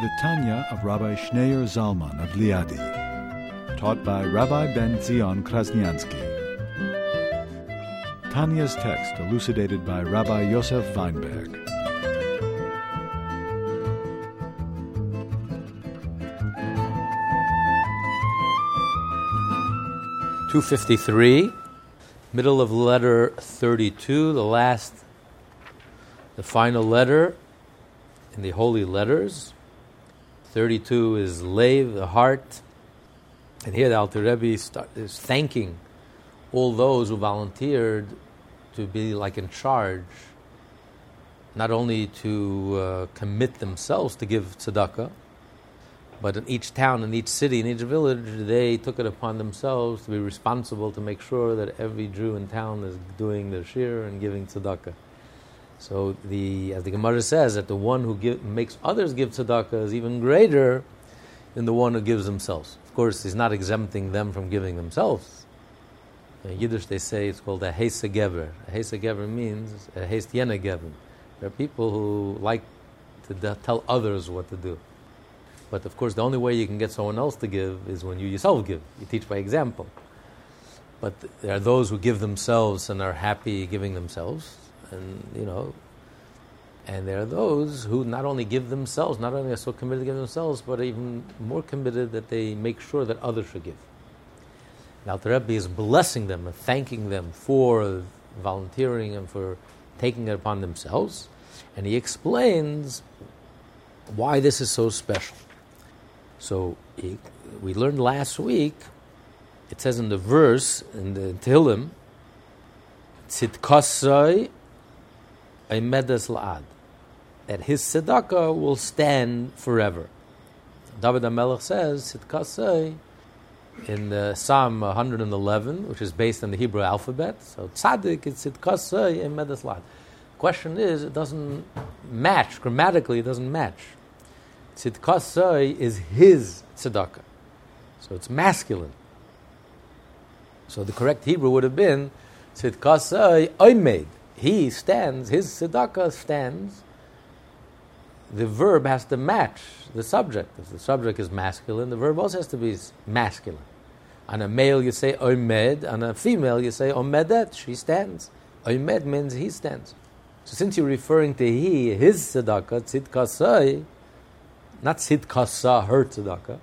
The Tanya of Rabbi Schneur Zalman of Liadi, taught by Rabbi Ben Zion Krasniansky. Tanya's text elucidated by Rabbi Yosef Weinberg. Two fifty three, middle of letter thirty two, the last, the final letter in the holy letters. 32 is Lev, the heart. And here the Alter Rebbe start, is thanking all those who volunteered to be like in charge, not only to uh, commit themselves to give tzedakah, but in each town, in each city, in each village, they took it upon themselves to be responsible to make sure that every Jew in town is doing their shir and giving tzedakah. So the as the Gemara says that the one who give, makes others give tzedakah is even greater than the one who gives themselves. Of course, he's not exempting them from giving themselves. In Yiddish, they say it's called a heisa gever. A heisa gever means a gever. There are people who like to tell others what to do. But of course, the only way you can get someone else to give is when you yourself give. You teach by example. But there are those who give themselves and are happy giving themselves and you know, and there are those who not only give themselves, not only are so committed to give themselves, but even more committed that they make sure that others should give. Now, the Rebbe is blessing them and thanking them for volunteering and for taking it upon themselves, and he explains why this is so special. So he, we learned last week. It says in the verse in the Tehillim, "Tzidkasai medas la'ad, that his tzedakah will stand forever. David HaMelech says, Tzidkasei, in the Psalm 111, which is based on the Hebrew alphabet. So tzaddik is tzidkasei medas la'ad. Question is, it doesn't match, grammatically it doesn't match. Tzidkasei is his tzedakah. So it's masculine. So the correct Hebrew would have been tzidkasei oimed he stands, his tzedakah stands, the verb has to match the subject. If the subject is masculine, the verb also has to be masculine. On a male, you say omed. On a female, you say omedet. She stands. Omed means he stands. So since you're referring to he, his tzedakah, tzidkasai, not tzidkasa, her tzedakah.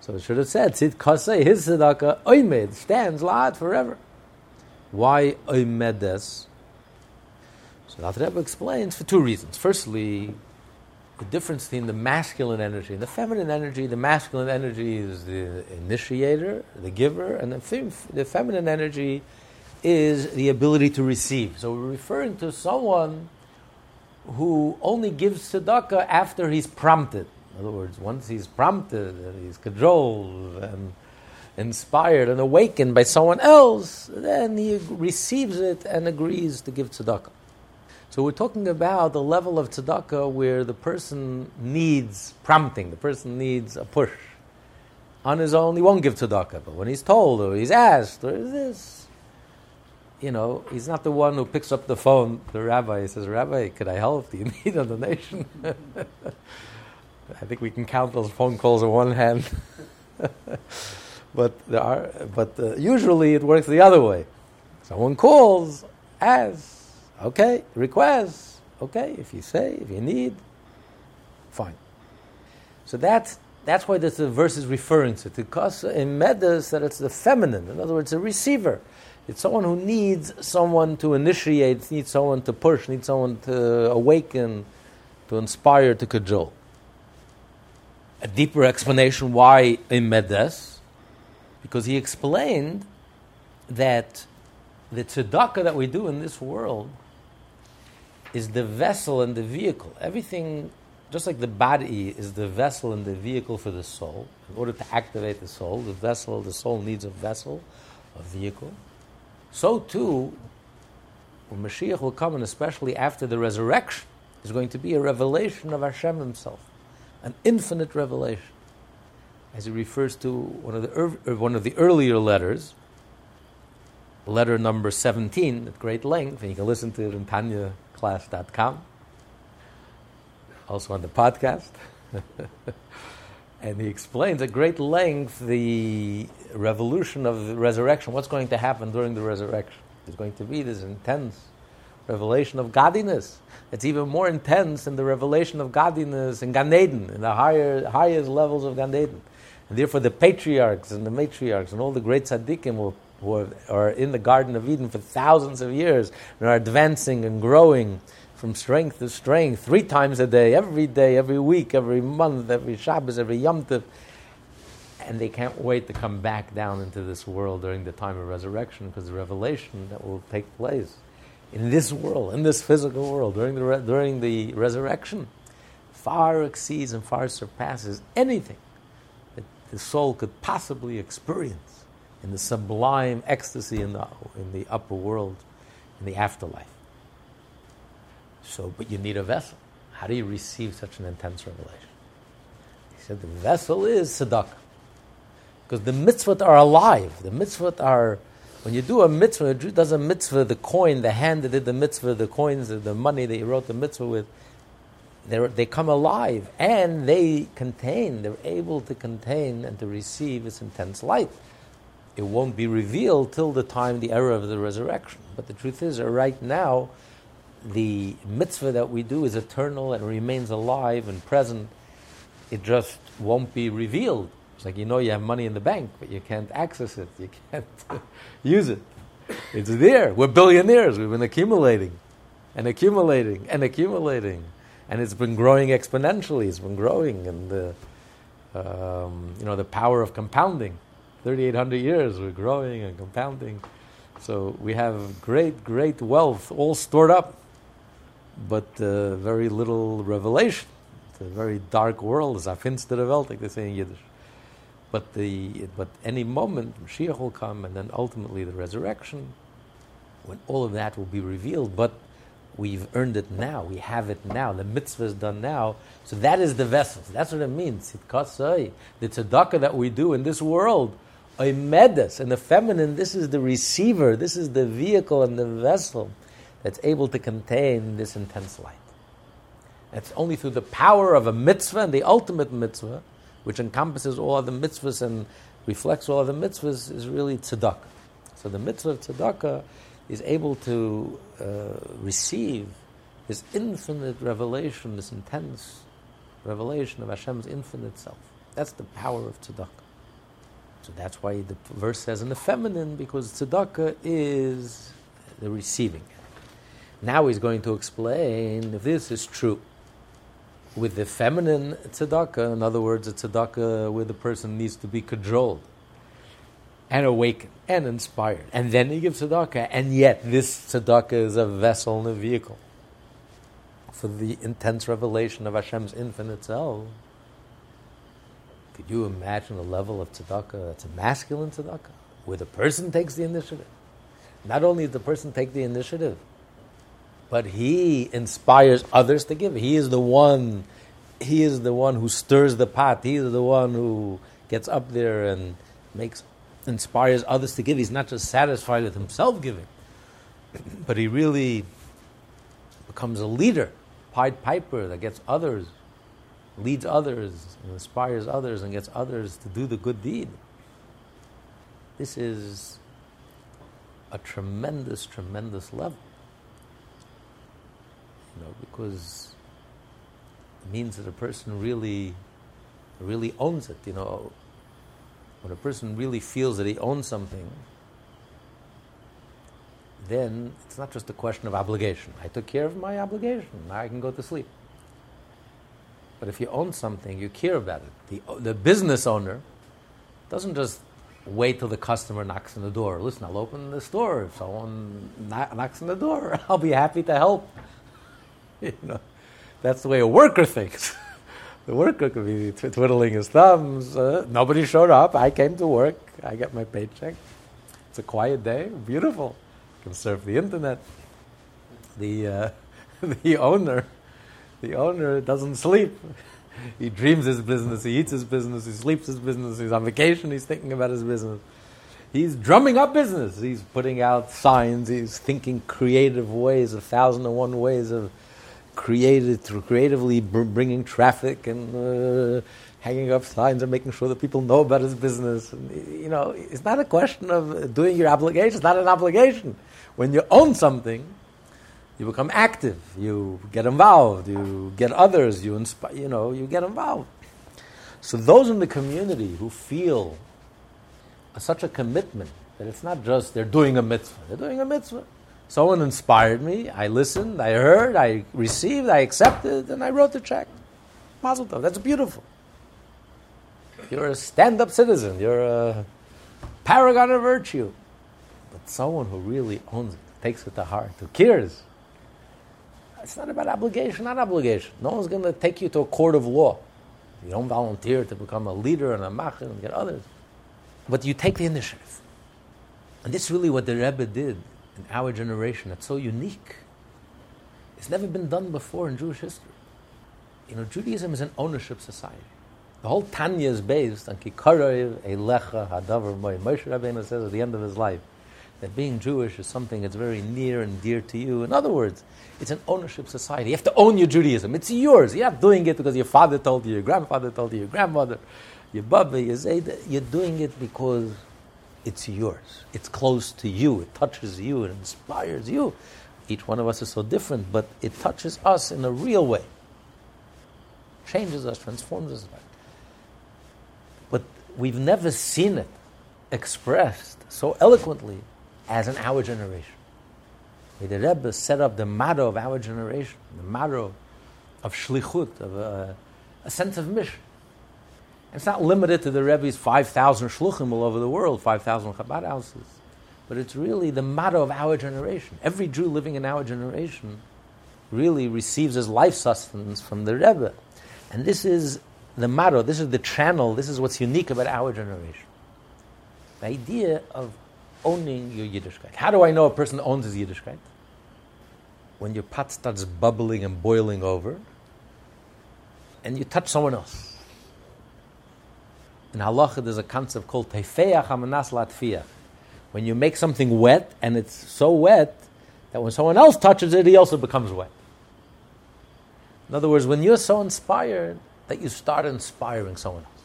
So it should have said tzidkasai, his tzedakah, omed, stands la'ad forever. Why omedes? So the Rebbe explains for two reasons. Firstly, the difference between the masculine energy and the feminine energy. The masculine energy is the initiator, the giver, and the, fem- the feminine energy is the ability to receive. So we're referring to someone who only gives tzedakah after he's prompted. In other words, once he's prompted and he's cajoled and inspired and awakened by someone else, then he receives it and agrees to give tzedakah. So we're talking about the level of tzedakah where the person needs prompting, the person needs a push. On his own, he won't give tzedakah, but when he's told or he's asked or is this, you know, he's not the one who picks up the phone. The rabbi he says, "Rabbi, could I help? Do you need a donation?" I think we can count those phone calls on one hand. but there are, but uh, usually it works the other way. Someone calls, asks Okay, request. Okay, if you say, if you need, fine. So that's that's why this verse is referring to. Because omedes that it's the feminine. In other words, a receiver. It's someone who needs someone to initiate, needs someone to push, needs someone to awaken, to inspire, to cajole. A deeper explanation why omedes, because he explained that the tzedakah that we do in this world is the vessel and the vehicle. Everything just like the body is the vessel and the vehicle for the soul, in order to activate the soul, the vessel, the soul needs a vessel, a vehicle. So too, when Mashiach will come, and especially after the resurrection, is going to be a revelation of Hashem Himself, an infinite revelation. As he refers to one of the, er- one of the earlier letters, letter number 17 at great length, and you can listen to it in tanyaclass.com also on the podcast. and he explains at great length the revolution of the resurrection, what's going to happen during the resurrection. There's going to be this intense revelation of godliness. It's even more intense than the revelation of godliness in Gan Eden, in the higher, highest levels of Gan Eden. And therefore, the patriarchs and the matriarchs and all the great tzaddikim will, who are, are in the Garden of Eden for thousands of years and are advancing and growing from strength to strength, three times a day, every day, every week, every month, every Shabbos, every Yom Tov. And they can't wait to come back down into this world during the time of resurrection because the revelation that will take place in this world, in this physical world, during the, re- during the resurrection, far exceeds and far surpasses anything that the soul could possibly experience in the sublime ecstasy in the, in the upper world, in the afterlife. So, but you need a vessel. How do you receive such an intense revelation? He said the vessel is tzedakah. Because the mitzvot are alive. The mitzvot are, when you do a mitzvah, a Jew does a mitzvah, the coin, the hand that did the mitzvah, the coins, the money that you wrote the mitzvah with, they come alive and they contain, they're able to contain and to receive this intense light. It won't be revealed till the time, the era of the resurrection. But the truth is, right now, the mitzvah that we do is eternal and remains alive and present. It just won't be revealed. It's like you know you have money in the bank, but you can't access it. You can't use it. It's there. We're billionaires. We've been accumulating and accumulating and accumulating. And it's been growing exponentially. It's been growing. And the, um, you know, the power of compounding. 3,800 years, we're growing and compounding. So we have great, great wealth all stored up but uh, very little revelation. It's a very dark world, as finstere Welt, like they say in Yiddish. But, the, but any moment, Mashiach will come, and then ultimately the resurrection, when all of that will be revealed. But we've earned it now. We have it now. The mitzvah is done now. So that is the vessel. That's what it means. The tzedakah that we do in this world, a medes, and the feminine, this is the receiver, this is the vehicle and the vessel that's able to contain this intense light. It's only through the power of a mitzvah and the ultimate mitzvah, which encompasses all other mitzvahs and reflects all other mitzvahs, is really tzedakah. So the mitzvah of tzedakah is able to uh, receive this infinite revelation, this intense revelation of Hashem's infinite self. That's the power of tzedakah. So that's why the verse says in the feminine, because tzedakah is the receiving. Now he's going to explain if this is true. With the feminine tzedakah, in other words, a tzedakah where the person needs to be controlled and awakened and inspired. And then he gives tzedakah, and yet this tzedakah is a vessel and a vehicle for the intense revelation of Hashem's infinite self. Could you imagine the level of tzedakah that's a masculine tzedakah, where the person takes the initiative? Not only does the person take the initiative, but he inspires others to give. He is the one. He is the one who stirs the pot. He is the one who gets up there and makes inspires others to give. He's not just satisfied with himself giving, but he really becomes a leader, Pied Piper that gets others, leads others, and inspires others, and gets others to do the good deed. This is a tremendous, tremendous level you know, because it means that a person really, really owns it. You know, when a person really feels that he owns something, then it's not just a question of obligation. I took care of my obligation. Now I can go to sleep. But if you own something, you care about it. The, the business owner doesn't just wait till the customer knocks on the door. Listen, I'll open the store. If someone knocks on the door, I'll be happy to help. you know, That's the way a worker thinks. the worker could be twiddling his thumbs. Uh, nobody showed up. I came to work. I get my paycheck. It's a quiet day. Beautiful. can surf the internet. The, uh, the owner, the owner doesn't sleep. he dreams his business. He eats his business. He sleeps his business. He's on vacation. He's thinking about his business. He's drumming up business. He's putting out signs. He's thinking creative ways, a thousand and one ways of created through creatively br- bringing traffic and uh, hanging up signs and making sure that people know about his business. And, you know, it's not a question of doing your obligation. It's not an obligation. When you own something, you become active. You get involved. You get others. You inspire. You know, you get involved. So those in the community who feel such a commitment that it's not just they're doing a mitzvah, they're doing a mitzvah. Someone inspired me, I listened, I heard, I received, I accepted, and I wrote the check. Mazel tov, that's beautiful. You're a stand up citizen, you're a paragon of virtue. But someone who really owns it, takes it to heart, who cares. It's not about obligation, not obligation. No one's going to take you to a court of law. You don't volunteer to become a leader and a machir and get others. But you take the initiative. And this is really what the Rebbe did in our generation. It's so unique. It's never been done before in Jewish history. You know, Judaism is an ownership society. The whole Tanya is based on Kikarev, Eilecha, Hadavar. Moshe Rabbeinu says at the end of his life that being Jewish is something that's very near and dear to you. In other words, it's an ownership society. You have to own your Judaism. It's yours. You're not doing it because your father told you, your grandfather told you, your grandmother your Baba, your Zayda, you're doing it because it's yours. It's close to you. It touches you. It inspires you. Each one of us is so different, but it touches us in a real way. Changes us, transforms us. But we've never seen it expressed so eloquently as in our generation. The Rebbe set up the motto of our generation, the motto of shlichut, of a, a sense of mission. It's not limited to the Rebbe's 5,000 shluchim all over the world, 5,000 Chabad houses. But it's really the motto of our generation. Every Jew living in our generation really receives his life sustenance from the Rebbe. And this is the motto, this is the channel, this is what's unique about our generation. The idea of owning your Yiddishkeit. How do I know a person owns his Yiddishkeit? When your pot starts bubbling and boiling over, and you touch someone else in halacha, there's a concept called tefeach hamanas. When you make something wet, and it's so wet that when someone else touches it, he also becomes wet. In other words, when you're so inspired that you start inspiring someone else.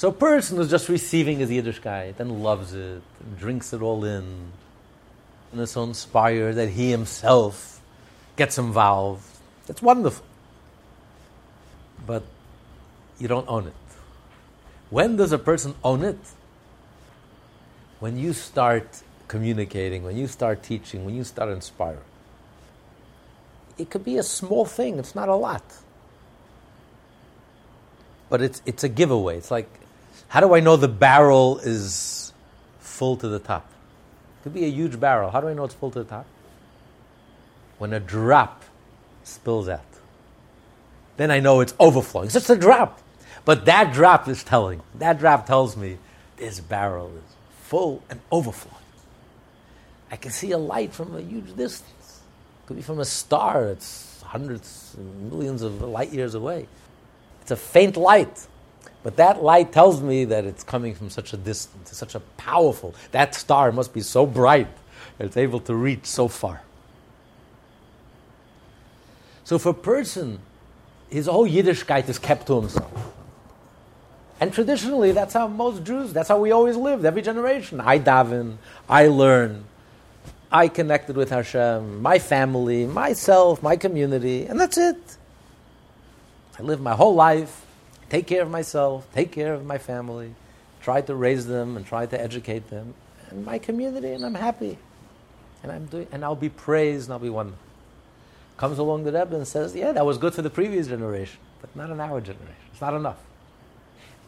So a person who's just receiving his Yiddishkeit and loves it and drinks it all in and is so inspired that he himself gets involved, that's wonderful. But you don't own it. When does a person own it? When you start communicating, when you start teaching, when you start inspiring. It could be a small thing, it's not a lot. But it's, it's a giveaway. It's like, how do I know the barrel is full to the top? It could be a huge barrel. How do I know it's full to the top? When a drop spills out. Then I know it's overflowing. It's just a drop. But that drop is telling. That drop tells me this barrel is full and overflowing. I can see a light from a huge distance. It could be from a star. It's hundreds, millions of light years away. It's a faint light. But that light tells me that it's coming from such a distance, such a powerful. That star must be so bright that it's able to reach so far. So, for a person, his whole Yiddishkeit is kept to himself. And traditionally, that's how most Jews, that's how we always lived, every generation. I daven, I learn, I connected with Hashem, my family, myself, my community, and that's it. I live my whole life, take care of myself, take care of my family, try to raise them and try to educate them, and my community, and I'm happy. And I'm doing, and I'll be praised and I'll be one. Comes along the Rebbe and says, "Yeah, that was good for the previous generation, but not in our generation. It's not enough."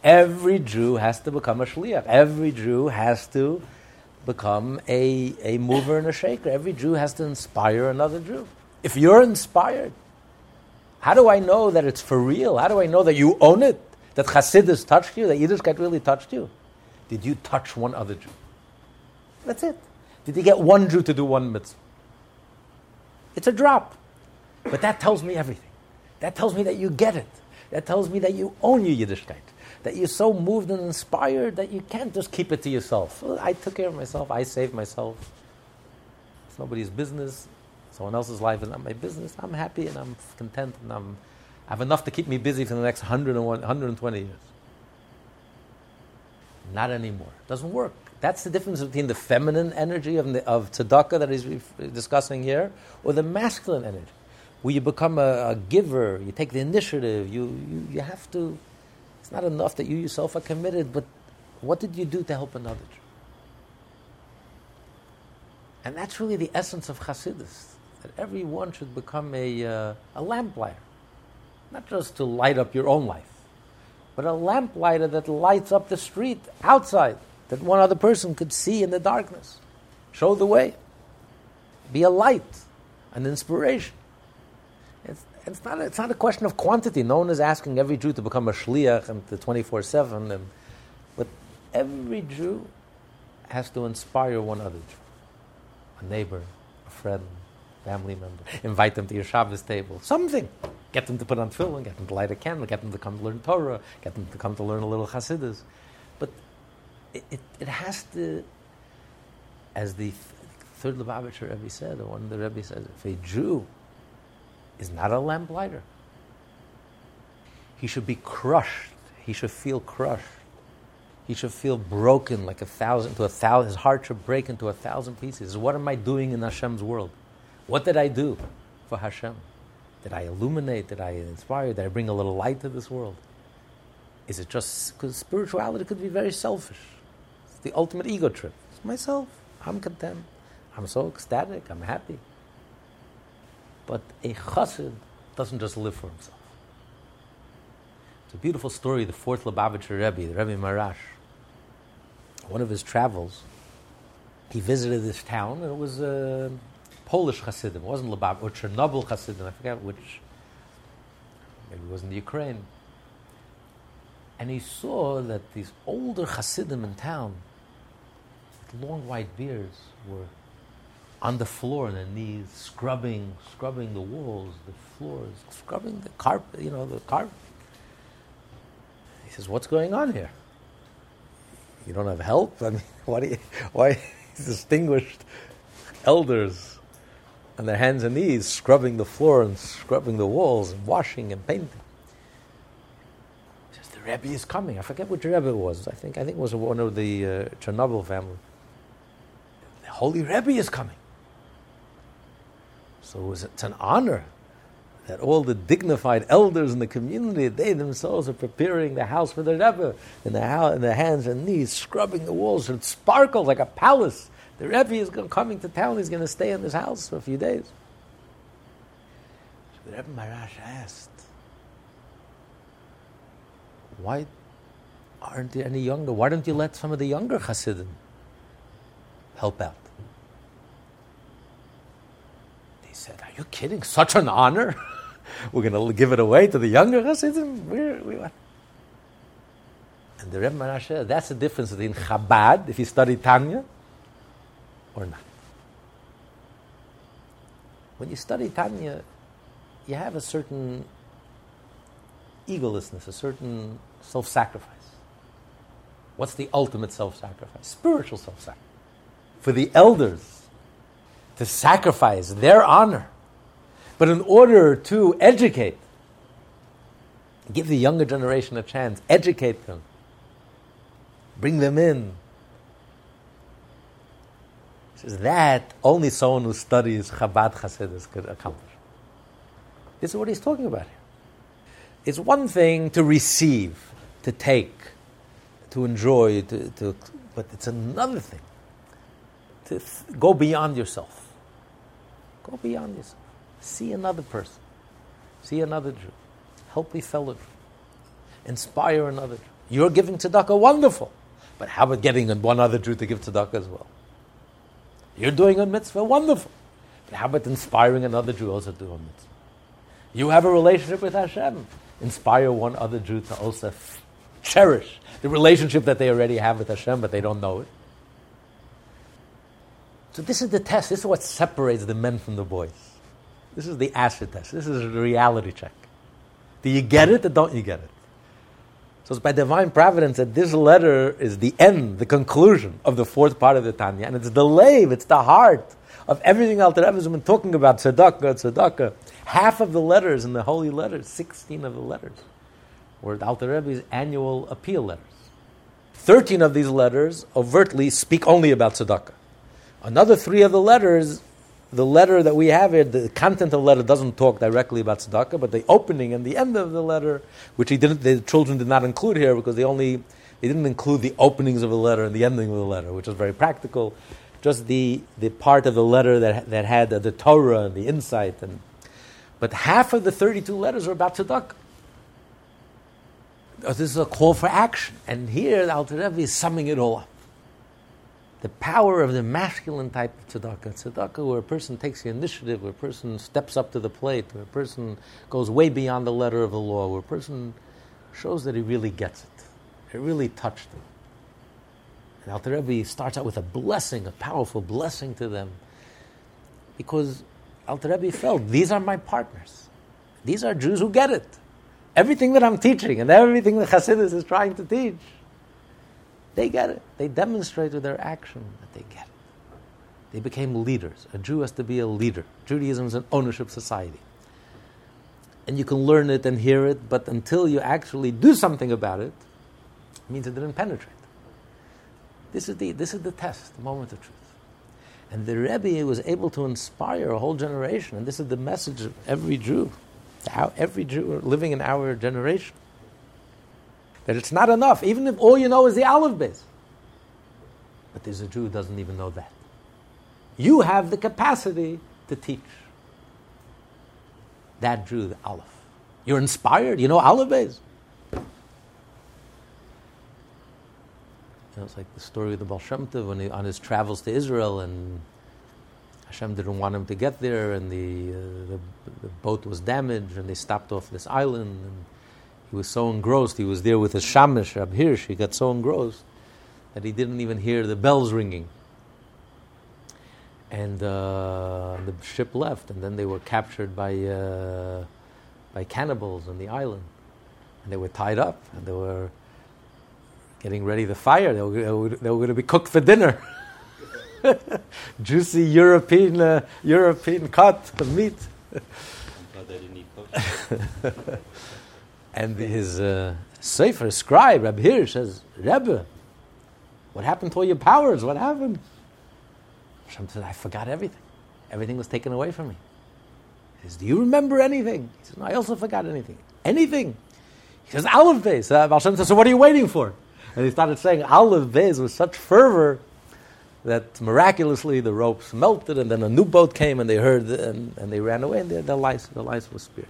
Every Jew has to become a shliach. Every Jew has to become a, a mover and a shaker. Every Jew has to inspire another Jew. If you're inspired, How do I know that it's for real? How do I know that you own it? That Hasidus touched you? That Yiddishkeit really touched you? Did you touch one other Jew? That's it. Did you get one Jew to do one mitzvah? It's a drop. But that tells me everything. That tells me that you get it. That tells me that you own your Yiddishkeit. That you're so moved and inspired that you can't just keep it to yourself. Well, I took care of myself. I saved myself. It's nobody's business. Someone else's life is not my business. I'm happy and I'm content and I'm, I have enough to keep me busy for the next 120 years. Not anymore. It doesn't work. That's the difference between the feminine energy of, of tzedakah that he's discussing here, or the masculine energy, where you become a, a giver, you take the initiative, you, you, you have to. It's not enough that you yourself are committed, but what did you do to help another? And that's really the essence of Hasidus, that everyone should become a, uh, a lamplighter, not just to light up your own life, but a lamplighter that lights up the street outside that one other person could see in the darkness. Show the way. Be a light, an inspiration. It's, it's, not, it's not a question of quantity. No one is asking every Jew to become a shliach and the 24 7. But every Jew has to inspire one other Jew a neighbor, a friend, family member. Invite them to your Shabbos table. Something. Get them to put on tefillin, get them to light a candle, get them to come to learn Torah, get them to come to learn a little Hasidus. But it, it, it has to, as the third Lubavitcher Rebbe said, or one of the Rebbe says, if a Jew is not a lamplighter, he should be crushed. He should feel crushed. He should feel broken like a thousand to a thousand. His heart should break into a thousand pieces. What am I doing in Hashem's world? What did I do for Hashem? Did I illuminate? Did I inspire? Did I bring a little light to this world? Is it just because spirituality could be very selfish? It's the ultimate ego trip. It's myself. I'm content. I'm so ecstatic. I'm happy. But a chassid doesn't just live for himself. It's a beautiful story. The fourth Lubavitcher Rebbe, the Rebbe Maharash, one of his travels, he visited this town, and it was a Polish Hasidim. It wasn't Lubavitch, or Chernobyl Hasidim. I forget which. Maybe it was in the Ukraine. And he saw that these older Hasidim in town with long white beards were on the floor on their knees, scrubbing, scrubbing the walls, the floors, scrubbing the carpet, you know, the carpet. He says, "What's going on here? You don't have help? I mean, why? Do you, why distinguished elders on their hands and knees scrubbing the floor and scrubbing the walls and washing and painting?" Says, "The Rebbe is coming. I forget which Rebbe it was. I think I think it was one of the uh, Chernobyl family." The Holy Rebbe is coming. So it's an honor that all the dignified elders in the community, they themselves are preparing the house for the Rebbe in the, in the hands and knees, scrubbing the walls, so it sparkles like a palace. The Rebbe is coming to town, he's going to stay in this house for a few days. So the Rebbe Maharash asked, why aren't there any younger? Why don't you let some of the younger Hasidim help out? They said, Are you kidding? Such an honor? We're going to give it away to the younger Hasidim? We're, we and the Rebbe Maharash said, that's the difference between Chabad, if you study Tanya, or not. When you study Tanya, you have a certain egolessness, a certain self sacrifice. What's the ultimate self sacrifice? Spiritual self sacrifice. For the elders, to sacrifice their honor. But in order to educate, give the younger generation a chance, educate them, bring them in. Says that only someone who studies Chabad Hasidus could accomplish. This is what he's talking about here. It's one thing to receive, to take, to enjoy, to, to but it's another thing to th- go beyond yourself Go beyond yourself. See another person. See another Jew. Help a fellow Jew. Inspire another Jew. You're giving tzedakah, wonderful. But how about getting one other Jew to give tzedakah as well? You're doing a mitzvah, wonderful. But how about inspiring another Jew also to do a mitzvah? You have a relationship with Hashem. Inspire one other Jew to also cherish the relationship that they already have with Hashem, but they don't know it. So this is the test. This is what separates the men from the boys. This is the acid test. This is the reality check. Do you get it or don't you get it? So it's by divine providence that this letter is the end, the conclusion of the fourth part of the Tanya, and it's the lave, it's the heart of everything Alter Rebbe has been talking about, tzedakah, tzedakah. Half of the letters in the holy letters, 16 of the letters, were Alter Rebbe's annual appeal letters. 13 of these letters overtly speak only about tzedakah. Another three of the letters, the letter that we have here, the content of the letter doesn't talk directly about tzedakah, but the opening and the end of the letter, which he didn't, the children did not include here because they only they didn't include the openings of the letter and the ending of the letter, which is very practical. Just the, the part of the letter that, that had the, Torah and the insight. And, but half of the 32 letters are about tzedakah. Uh, this is a call for action. And here, Alter Rebbe is summing it all up the power of the masculine type of tzedakah. Tzedakah, where a person takes the initiative, where a person steps up to the plate, where a person goes way beyond the letter of the law, where a person shows that he really gets it. It really touched him. And Alter Rebbe starts out with a blessing, a powerful blessing to them, because Alter Rebbe felt these are my partners. These are Jews who get it. Everything that I'm teaching and everything that Hasidus is trying to teach they get it. They demonstrate with their action that they get it. They became leaders. A Jew has to be a leader. Judaism is an ownership society. And you can learn it and hear it, but until you actually do something about it, it means it didn't penetrate. This is the, this is the test, the moment of truth. And the Rebbe was able to inspire a whole generation, and this is the message of every Jew, how every Jew living in our generation. That it's not enough, even if all you know is the Aleph Beis. But there's a Jew who doesn't even know that. You have the capacity to teach that Jew the Aleph. You're inspired. You know Aleph Beis. You know, it's like the story of the Baal Shem Tov when he, on his travels to Israel and Hashem didn't want him to get there and the, uh, the, the, boat was damaged and they stopped off this island and he was so engrossed, he was there with his shamish, Rab Hirsch, he got so engrossed that he didn't even hear the bells ringing. And uh, the ship left, and then they were captured by, uh, by cannibals on the island. And they were tied up, and they were getting ready to fire. They were, they were, going to be cooked for dinner. Juicy European, uh, European cut of meat. And his uh, sofer scribe, Reb Hirsch, says, Rebbe, what happened to all your powers? What happened? Hashem says, I forgot everything. Everything was taken away from me. He says, Do you remember anything? He says, No, I also forgot anything. Anything? He says, Aleph Beis. Uh, Hashem says, So what are you waiting for? And he started saying Aleph Beis with such fervor that miraculously the ropes melted and then a new boat came and they heard and, and they ran away and their, their lives, their lives were spared.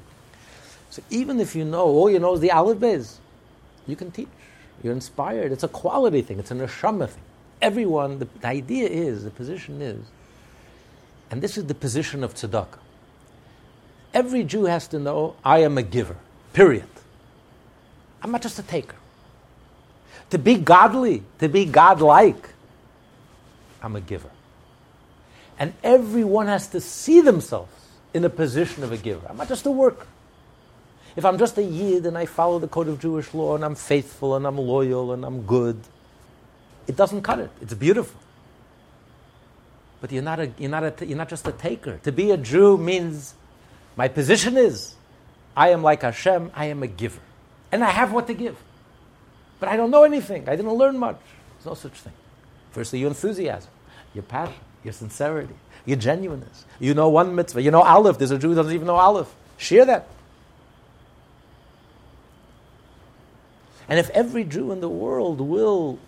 So even if you know, all you know is the Aleph Beis, you can teach. You're inspired. It's a quality thing. It's a neshama thing. Everyone, the, the idea is, the position is, and this is the position of tzedakah. Every Jew has to know, I am a giver, period. I'm not just a taker. To be godly, to be godlike, I'm a giver. And everyone has to see themselves in a position of a giver. I'm not just a worker. If I'm just a Yid and I follow the code of Jewish law and I'm faithful and I'm loyal and I'm good, it doesn't cut it. It's beautiful. But you're not, a, you're, not a, you're not just a taker. To be a Jew means my position is I am like Hashem, I am a giver. And I have what to give. But I don't know anything. I didn't learn much. There's no such thing. Firstly, your enthusiasm, your passion, your sincerity, your genuineness. You know one mitzvah. You know Aleph. There's a Jew who doesn't even know Aleph. Share that. And if every Jew in the world will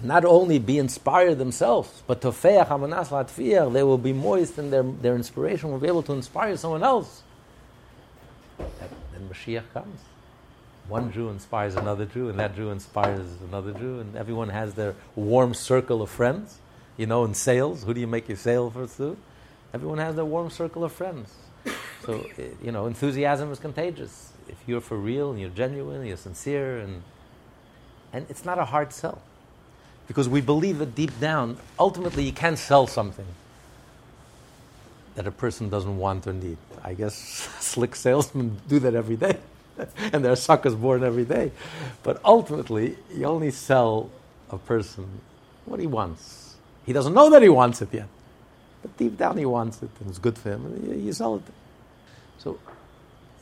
not only be inspired themselves, but tofeach hamanas latfiach, they will be moist and their, their inspiration will be able to inspire someone else. Then Mashiach comes. One Jew inspires another Jew, and that Jew inspires another Jew, and everyone has their warm circle of friends. You know, in sales, who do you make your sale to? Everyone has their warm circle of friends. So, eh, you know, enthusiasm is contagious. If you're for real and you're genuine, and you're sincere, and, and it's not a hard sell. Because we believe that deep down, ultimately, you can't sell something that a person doesn't want or need. I guess slick salesmen do that every day, and there are suckers born every day. But ultimately, you only sell a person what he wants. He doesn't know that he wants it yet, but deep down he wants it, and it's good for him, and you, sell it. So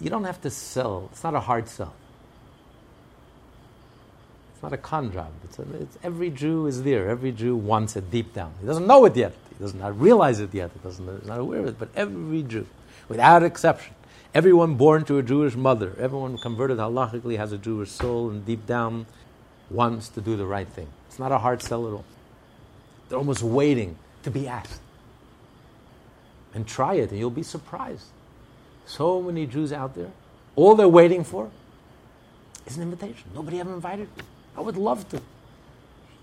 you don't have to sell. It's not a hard sell. It's not a con job. It's, a, it's every Jew is there. Every Jew wants it deep down. He doesn't know it yet. He does not realize it yet. He doesn't, he's not aware of it. But every Jew, without exception, everyone born to a Jewish mother, everyone converted halachically has a Jewish soul and deep down wants to do the right thing. It's not a hard sell at all. They're almost waiting to be asked. And try it, and you'll be surprised. So many Jews out there, all they're waiting for is an invitation. Nobody ever invited me. I would love to.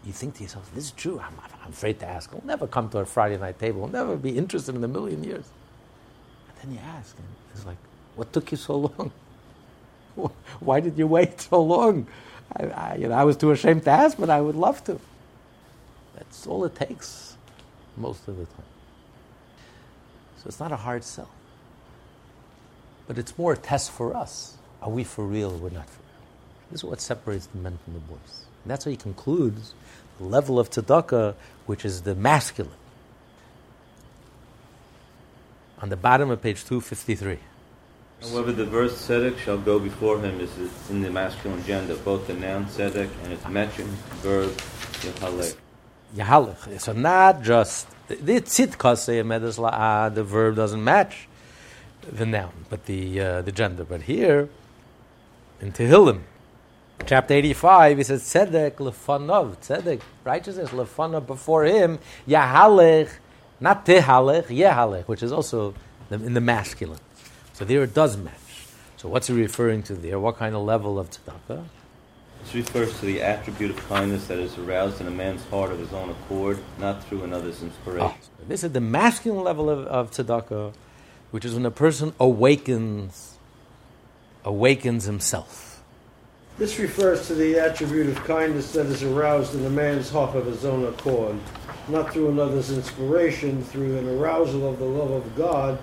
You think to yourself, this Jew, I'm, I'm afraid to ask. He'll never come to a Friday night table. He'll never be interested in a million years. And then you ask, and it's like, what took you so long? Why did you wait so long? I, I, you know, I was too ashamed to ask, but I would love to. That's all it takes most of the time. So it's not a hard sell. But it's more a test for us. Are we for real or we're not for real? This is what separates the men from the boys. And that's how he concludes the level of tzedakah, which is the masculine. On the bottom of page 253. However, the verse tzedek shall go before him is in the masculine gender, both the noun tzedek and its mentioned verb yahalech. Yahalech. So not just the tzidka the verb doesn't match the noun, but the uh, the gender. But here in Tehillim, chapter eighty-five, he says tzedek lefanov, tzedek righteousness lefanov before him yahalech, not tehalech, yehalech, which is also in the masculine. So there it does match. So what's he referring to there? What kind of level of tzedakah? This refers to the attribute of kindness that is aroused in a man's heart of his own accord, not through another's inspiration. Oh, this is the masculine level of, of tzedakah, which is when a person awakens, awakens himself. This refers to the attribute of kindness that is aroused in a man's heart of his own accord, not through another's inspiration, through an arousal of the love of God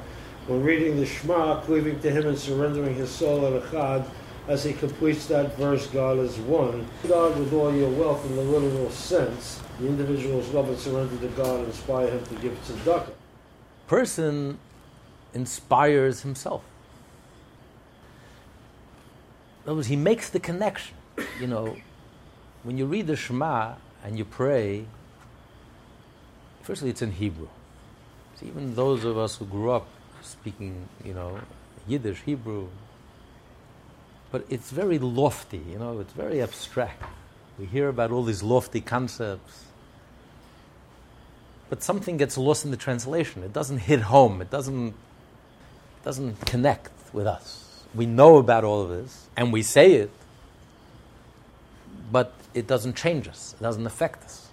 when reading the Shema, cleaving to Him and surrendering his soul at Echad, as he completes that verse, God is one. God with all your wealth in the literal sense. The individual's love and surrender to God inspire him to give tzedakah. Person inspires himself. In other words, he makes the connection. You know, when you read the Shema and you pray, firstly, it's in Hebrew. So even those of us who grew up speaking, you know, Yiddish, Hebrew. But it's very lofty, you know, it's very abstract. We hear about all these lofty concepts. But something gets lost in the translation. It doesn't hit home. It doesn't, doesn't connect with us. We know about all of this, and we say it, but it doesn't change us. It doesn't affect us.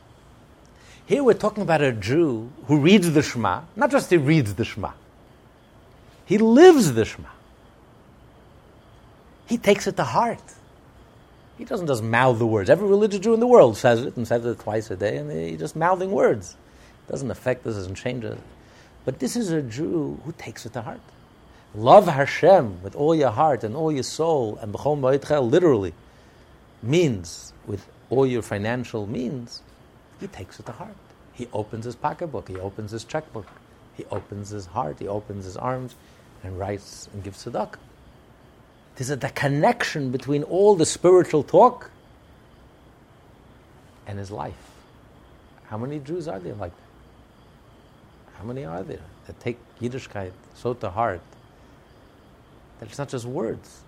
Here we're talking about a Jew who reads the Shema, not just he reads the Shema, he lives the Shema. He takes it to heart. He doesn't just mouth the words. Every religious Jew in the world says it and says it twice a day, and he's just mouthing words. It doesn't affect us, doesn't change it. But this is a Jew who takes it to heart. Love Hashem with all your heart and all your soul, and b'chol ma'itchel literally means with all your financial means. He takes it to heart. He opens his pocketbook. He opens his checkbook. He opens his heart. He opens his arms and writes and gives tzedakah. There's a the connection between all the spiritual talk and his life. How many Jews are there like that? How many are there that take Yiddishkeit so to heart that it's not just words?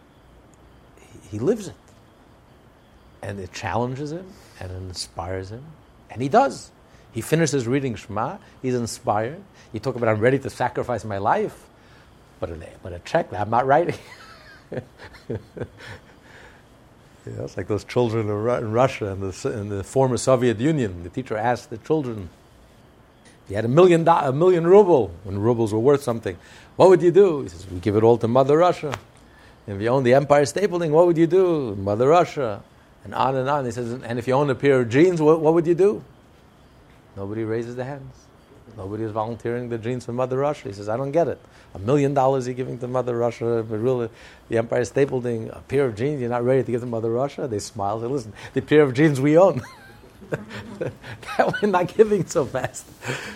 He, he lives it. And it challenges him and it inspires him. And he does. He finishes reading Shema, he's inspired. You talk about, I'm ready to sacrifice my life. But a, but a check, I'm not writing. it's like those children in Russia and the, in the former Soviet Union. The teacher asked the children, you had a million, do- a million ruble, when rubles were worth something, what would you do? He says, we give it all to Mother Russia. If you own the Empire State Building, what would you do? Mother Russia. And on and on. He says, and if you own a pair of jeans, what, what would you do? Nobody raises their hands. Nobody is volunteering the jeans for Mother Russia. He says, I don't get it. A million dollars you're giving to Mother Russia, but really, the Empire State Building, a pair of jeans, you're not ready to give to Mother Russia? They smile. They listen, the pair of jeans we own. that we're not giving so fast.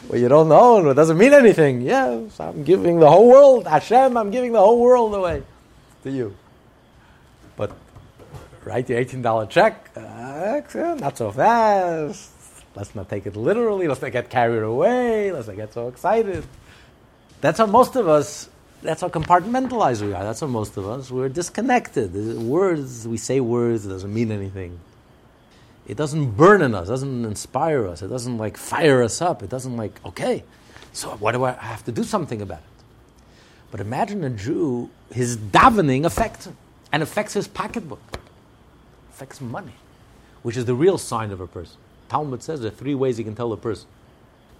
Well, you don't own, it doesn't mean anything. Yes, I'm giving the whole world. Hashem, I'm giving the whole world away to you. But write the $18 check. Uh, not so fast. Let's not take it literally. Let's not get carried away. Let's not get so excited. That's how most of us, that's how compartmentalized we are. That's how most of us, we're disconnected. Words, we say words, it doesn't mean anything. It doesn't burn in us, it doesn't inspire us, it doesn't like fire us up. It doesn't like, okay, so what do I, have to do something about it? But imagine a Jew, his davening affects him and affects his pocketbook, affects money, which is the real sign of a person. Talmud says there are three ways you can tell a person.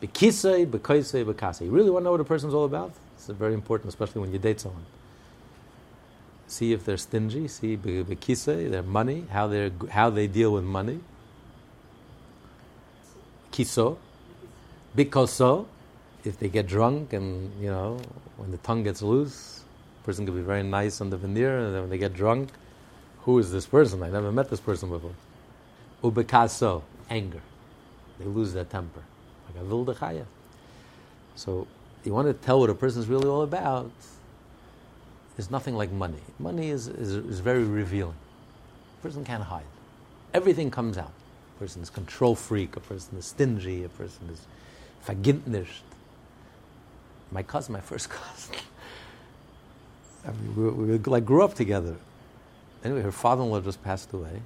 Bekisei, bekoisei, bekase. You really want to know what a person's all about? It's very important, especially when you date someone. See if they're stingy, see bekisei, their money, how, they how they deal with money. Kiso, bikoso, if they get drunk and, you know, when the tongue gets loose, person can be very nice on the veneer, and then when they get drunk, who is this person? I never met this person before. Ubekaso, anger. They lose their temper. Like a So you want to tell what a person is really all about, there's nothing like money. Money is, is, is very revealing. A person can't hide. Everything comes out. A person is control freak, a person is stingy, a person is vergint My cousin, my first cousin, I mean, we, we, we like grew up together. Anyway, her father-in-law just passed away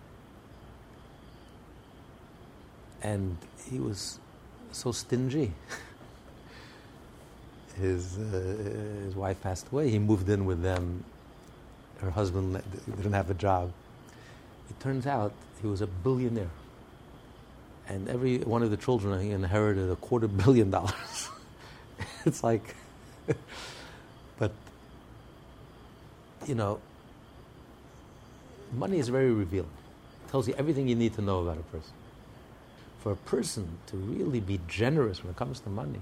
and he was so stingy. his, uh, his wife passed away. He moved in with them. Her husband didn't have a job. It turns out he was a billionaire. And every one of the children he inherited a quarter billion dollars. it's like, but, you know, money is very revealing. It tells you everything you need to know about a person for a person to really be generous when it comes to money,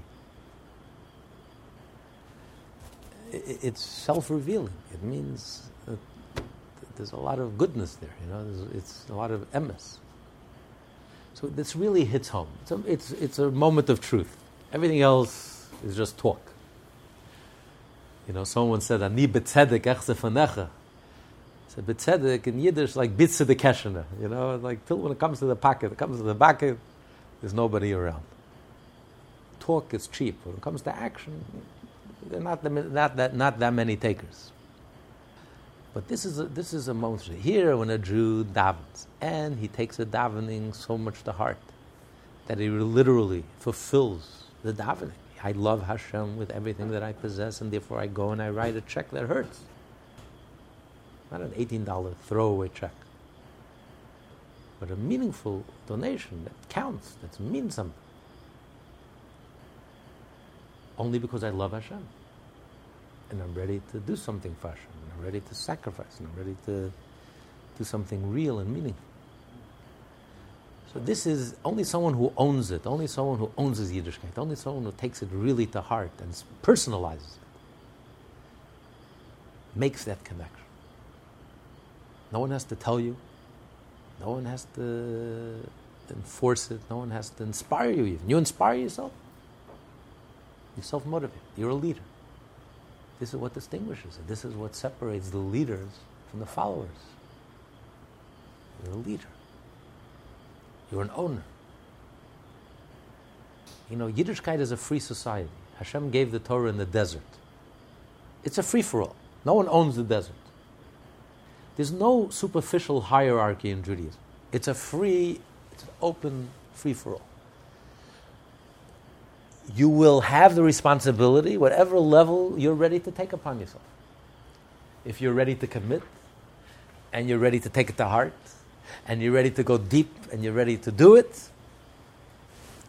it's self-revealing. It means there's a lot of goodness there. You know, it's a lot of emes. So this really hits home. It's a, it's, it's a moment of truth. Everything else is just talk. You know, someone said, "Ani betzedek echzefanecha." Said betzedek in Yiddish like bitze the keshena. You know, like till when it comes to the pocket, it comes to the bucket there's nobody around. Talk is cheap. When it comes to action, there are not, not, that, not that many takers. But this is a, this is a moment here when a Jew davens, and he takes a davening so much to heart that he literally fulfills the davening. I love Hashem with everything that I possess, and therefore I go and I write a check that hurts. Not an $18 throwaway check but a meaningful donation that counts, that means something. Only because I love Hashem. And I'm ready to do something for Hashem. I'm ready to sacrifice. And I'm ready to do something real and meaningful. So this is only someone who owns it, only someone who owns his Yiddishkeit, only someone who takes it really to heart and personalizes it, makes that connection. No one has to tell you, no one has to enforce it. No one has to inspire you even. You inspire yourself. You self motivate. You're a leader. This is what distinguishes it. This is what separates the leaders from the followers. You're a leader. You're an owner. You know, Yiddishkeit is a free society. Hashem gave the Torah in the desert. It's a free for all. No one owns the desert. There's no superficial hierarchy in Judaism. It's a free, it's an open, free for all. You will have the responsibility, whatever level you're ready to take upon yourself. If you're ready to commit, and you're ready to take it to heart, and you're ready to go deep, and you're ready to do it,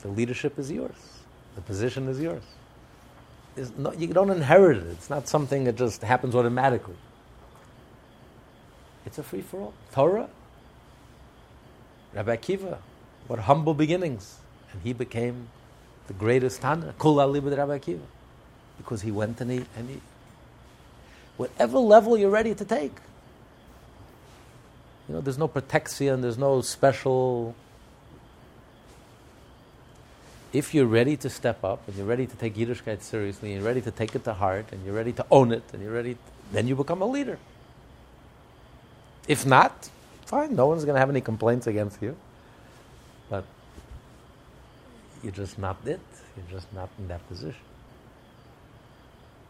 the leadership is yours. The position is yours. You don't inherit it. It's not something that just happens automatically. It's a free for all. Torah, Rabbi Akiva, what humble beginnings. And he became the greatest Tana, Kul Ali with Rabbi Akiva. Because he went and he, and he, whatever level you're ready to take. You know, there's no protection, there's no special. If you're ready to step up and you're ready to take Yiddishkeit seriously, and you're ready to take it to heart, and you're ready to own it, and you're ready, to, then you become a leader. If not, fine, no one's going to have any complaints against you. You're just not it. You're just not in that position.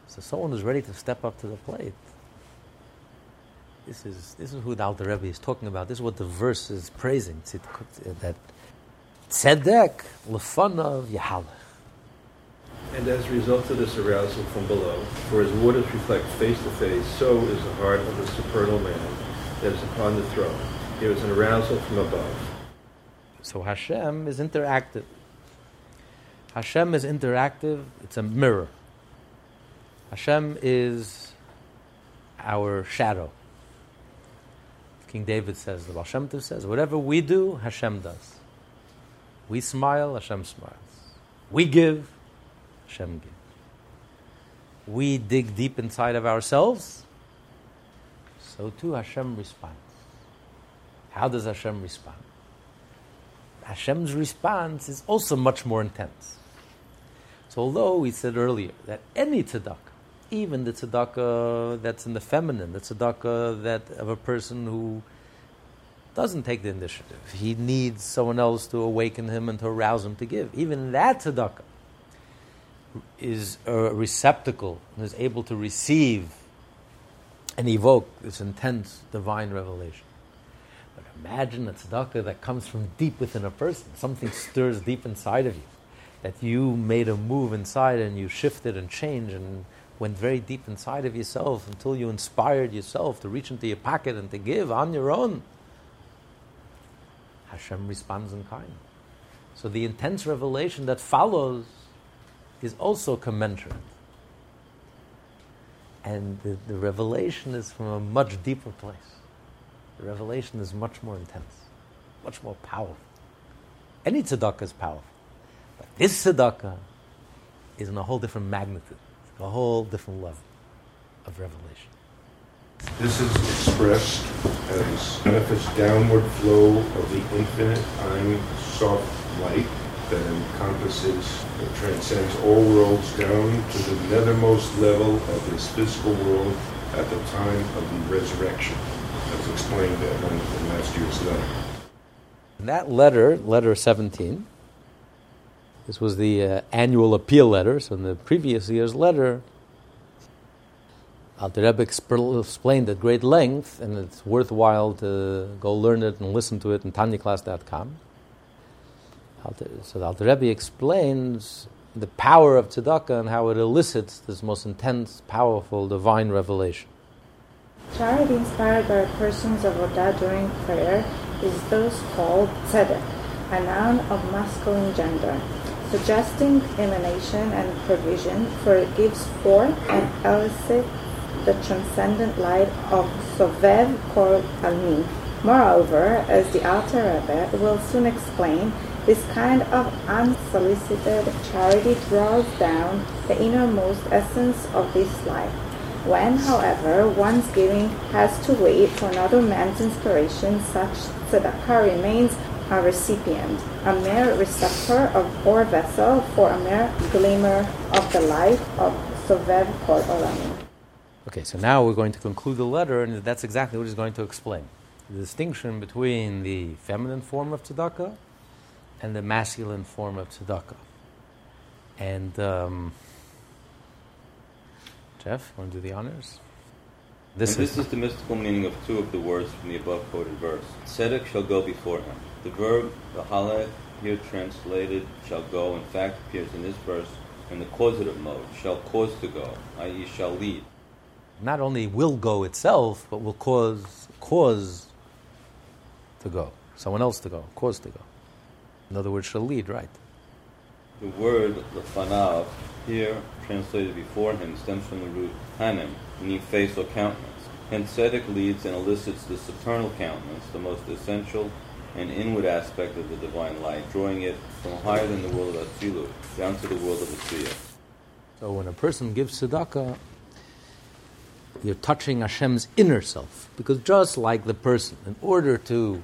So someone who's ready to step up to the plate. This is, this is who the Alter Rebbe is talking about. This is what the verse is praising. Uh, that tzedek lefanav yahalech. And as a result of this arousal from below, for as waters reflect face to face, so is the heart of the supernal man that is upon the throne. There is an arousal from above. So Hashem is interactive. Hashem is interactive, it's a mirror. Hashem is our shadow. King David says, the Baal Shem Tov says, whatever we do, Hashem does. We smile, Hashem smiles. We give, Hashem gives. We dig deep inside of ourselves, so too Hashem responds. How does Hashem respond? Hashem's response is also much more intense. So, although we said earlier that any tzedakah, even the tzedakah that's in the feminine, the tzedakah that of a person who doesn't take the initiative, he needs someone else to awaken him and to arouse him to give. Even that tzedakah is a receptacle and is able to receive and evoke this intense divine revelation. But imagine a tzedakah that comes from deep within a person. Something stirs deep inside of you. That you made a move inside and you shifted and changed and went very deep inside of yourself until you inspired yourself to reach into your pocket and to give on your own. Hashem responds in kind. So the intense revelation that follows is also commensurate. And the, the revelation is from a much deeper place. The revelation is much more intense, much more powerful. Any tzedakah is powerful. This tzedakah is in a whole different magnitude, a whole different level of revelation. This is expressed as manifest downward flow of the infinite Ein Sof light that encompasses, that transcends all worlds down to the nethermost level of this physical world at the time of the resurrection, as explained in last year's letter. In that letter, letter 17, this was the uh, annual appeal letter, so in the previous year's letter, Alter Rebbe explained at great length, and it's worthwhile to go learn it and listen to it in tanyaclass.com. So the Alter Rebbe explains the power of tzedakah and how it elicits this most intense, powerful, divine revelation. Charity inspired by persons of Odah during prayer is thus called tzedek, a noun of masculine gender, suggesting emanation and provision, for it gives forth and elicits the transcendent light of Sovev Kol Almin. Moreover, as the Alter Rebbe will soon explain, this kind of unsolicited charity draws down the innermost essence of this life. When, however, one's giving has to wait for another man's inspiration, such tzedakah remains a recipient, a mere receptor of or vessel for a mere glimmer of the light of Sovev Kol Olamim. Okay, so now we're going to conclude the letter, and that's exactly what he's going to explain. The distinction between the feminine form of tzedakah and the masculine form of tzedakah. And um, Jeff, want to do the honors? This, is, this is the mystical meaning of two of the words from the above quoted verse. Tzedek shall go before him. The verb v'halech, here translated, shall go, in fact appears in this verse in the causative mode, shall cause to go, i.e., shall lead. Not only will go itself, but will cause cause to go, someone else to go, cause to go. In other words, shall lead, right? The word lefanav, here translated before him, stems from the root panim, meaning face or countenance. Hence, tzedek leads and elicits the supernal countenance, the most essential and inward aspect of the divine light, drawing it from higher than the world of Atzilut down to the world of Asiya. So when a person gives tzedakah, you're touching Hashem's inner self. Because just like the person, in order to,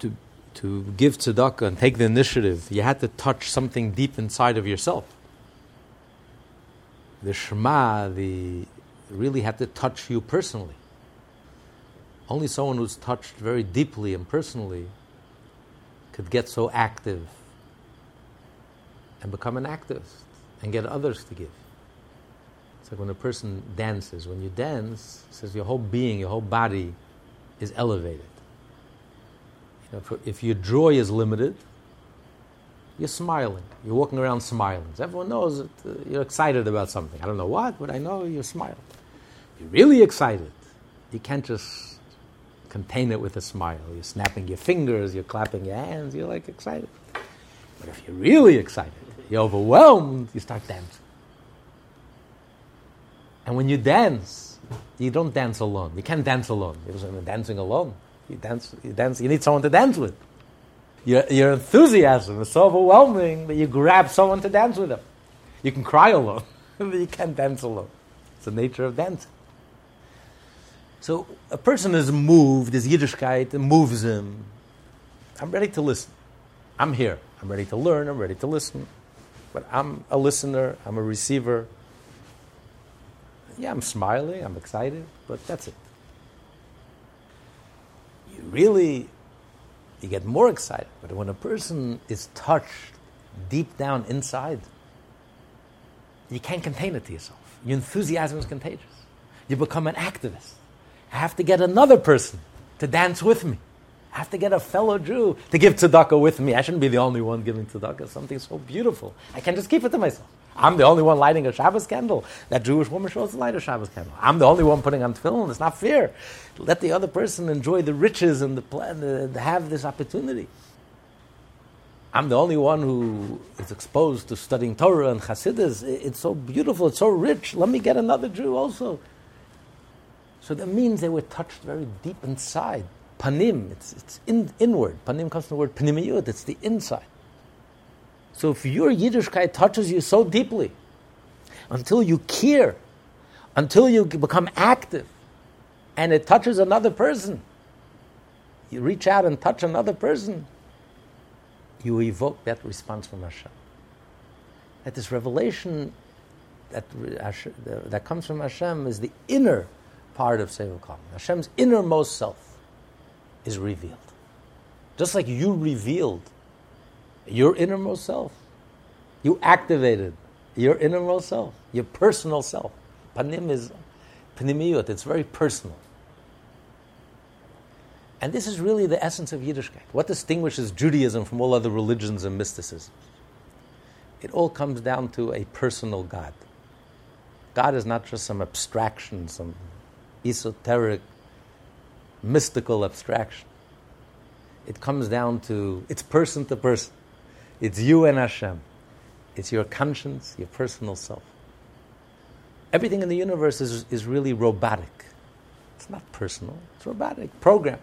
to, to give tzedakah and take the initiative, you had to touch something deep inside of yourself. The Shema, the really had to touch you personally. Only someone who's touched very deeply and personally could get so active and become an activist and get others to give. It's like when a person dances. When you dance, it says your whole being, your whole body is elevated. You know, if your joy is limited, you're smiling. You're walking around smiling. Everyone knows that uh, you're excited about something. I don't know what, but I know you're smiling. You're really excited. You can't just contain it with a smile. You're snapping your fingers, you're clapping your hands, you're like excited. But if you're really excited, you're overwhelmed, you start dancing. And when you dance, you don't dance alone. You can't dance alone. You're dancing alone. You dance, you dance, you need someone to dance with. Your, your enthusiasm is so overwhelming that you grab someone to dance with them. You can cry alone, but you can't dance alone. It's the nature of dancing. So a person is moved, his Yiddishkeit moves him. I'm ready to listen. I'm here. I'm ready to learn. I'm ready to listen. But I'm a listener. I'm a receiver. Yeah, I'm smiling. I'm excited. But that's it. You really, you get more excited. But when a person is touched deep down inside, you can't contain it to yourself. Your enthusiasm is contagious. You become an activist. I have to get another person to dance with me. I have to get a fellow Jew to give tzedakah with me. I shouldn't be the only one giving tzedakah. Something so beautiful. I can't just keep it to myself. I'm the only one lighting a Shabbos candle. That Jewish woman shows to light a Shabbos candle. I'm the only one putting on tefillin. It's not fair. Let the other person enjoy the riches and the plan, uh, have this opportunity. I'm the only one who is exposed to studying Torah and Hasidus. It's so beautiful. It's so rich. Let me get another Jew also. So that means they were touched very deep inside. Panim, it's, it's in, inward. Panim comes from the word panimiyut, it's the inside. So if your Yiddishkeit touches you so deeply, until you care, until you become active, and it touches another person, you reach out and touch another person, you evoke that response from Hashem. That this revelation that, that comes from Hashem is the inner part of Sovev Kol. Hashem's innermost self is revealed. Just like you revealed your innermost self, you activated your innermost self, your personal self. Panim is panimiyut, it's very personal. And this is really the essence of Yiddishkeit. What distinguishes Judaism from all other religions and mysticism? It all comes down to a personal God. God is not just some abstraction, some esoteric, mystical abstraction. It comes down to it's person to person. It's you and Hashem. It's your conscience, your personal self. Everything in the universe is, is really robotic. It's not personal, it's robotic, programmed.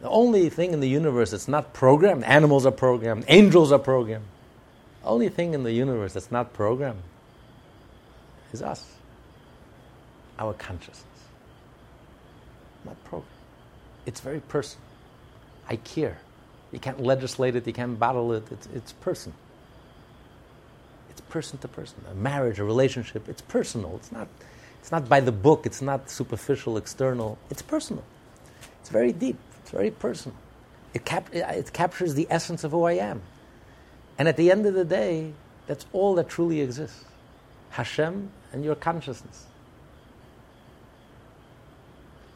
The only thing in the universe that's not programmed, animals are programmed, angels are programmed. The only thing in the universe that's not programmed is us our consciousness. Not program. It's very personal. I care. You can't legislate it, you can't battle it. It's, it's personal. It's person to person. A marriage, a relationship, it's personal. It's not, it's not by the book, it's not superficial, external. It's personal. It's very deep, it's very personal. It, cap- it captures the essence of who I am. And at the end of the day, that's all that truly exists Hashem and your consciousness.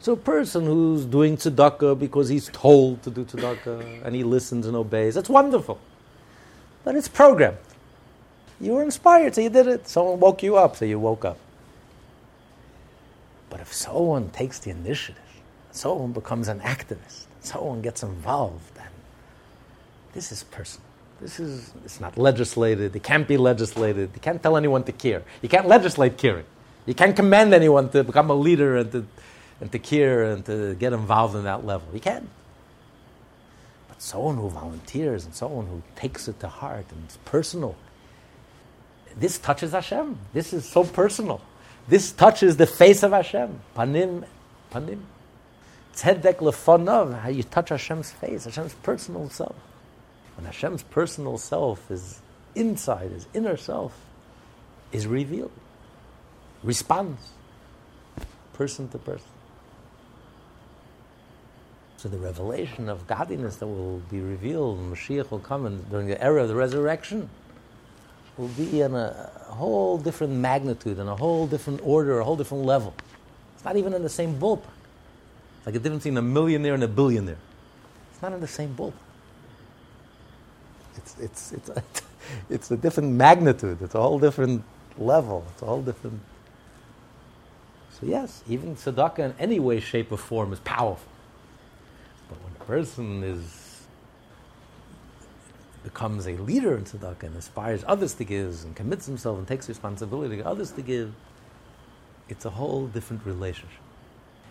So a person who's doing tzedakah because he's told to do tzedakah and he listens and obeys, that's wonderful. But it's programmed. You were inspired, so you did it. Someone woke you up, so you woke up. But if someone takes the initiative, someone becomes an activist, someone gets involved, then this is personal. This is it's not legislated. It can't be legislated. You can't tell anyone to care. You can't legislate caring. You can't command anyone to become a leader and to and to care and to get involved in that level. You can't. But someone who volunteers and someone who takes it to heart and it's personal. This touches Hashem. This is so personal. This touches the face of Hashem. Panim, panim. Tzedek lefonov, how you touch Hashem's face, Hashem's personal self. When Hashem's personal self is inside, his inner self, is revealed, responds, person to person. So the revelation of godliness that will be revealed, Mashiach will come and during the era of the resurrection, will be in a whole different magnitude, and a whole different order, a whole different level. It's not even in the same ballpark. It's like a difference between a millionaire and a billionaire. It's not in the same ballpark. It's, it's, it's, a, it's a different magnitude. It's a whole different level. It's a whole different. So, yes, even tzedakah in any way, shape, or form is powerful. Person is becomes a leader in tzedakah and inspires others to give and commits himself and takes responsibility to others to give, it's a whole different relationship.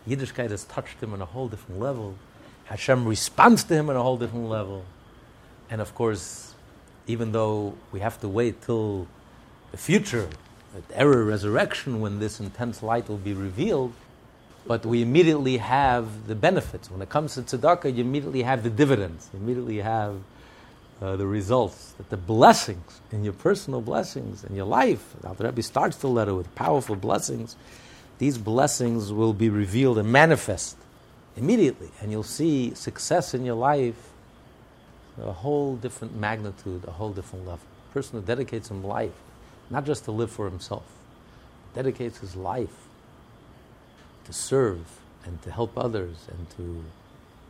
Yiddishkeit has touched him on a whole different level. Hashem responds to him on a whole different level. And of course, even though we have to wait till the future, the era resurrection, when this intense light will be revealed, but we immediately have the benefits. When it comes to tzedakah, you immediately have the dividends. You immediately have uh, the results, that the blessings in your personal blessings in your life. The Rebbe starts the letter with powerful blessings. These blessings will be revealed and manifest immediately, and you'll see success in your life a whole different magnitude, a whole different level. A person who dedicates his life, not just to live for himself, dedicates his life to serve and to help others and to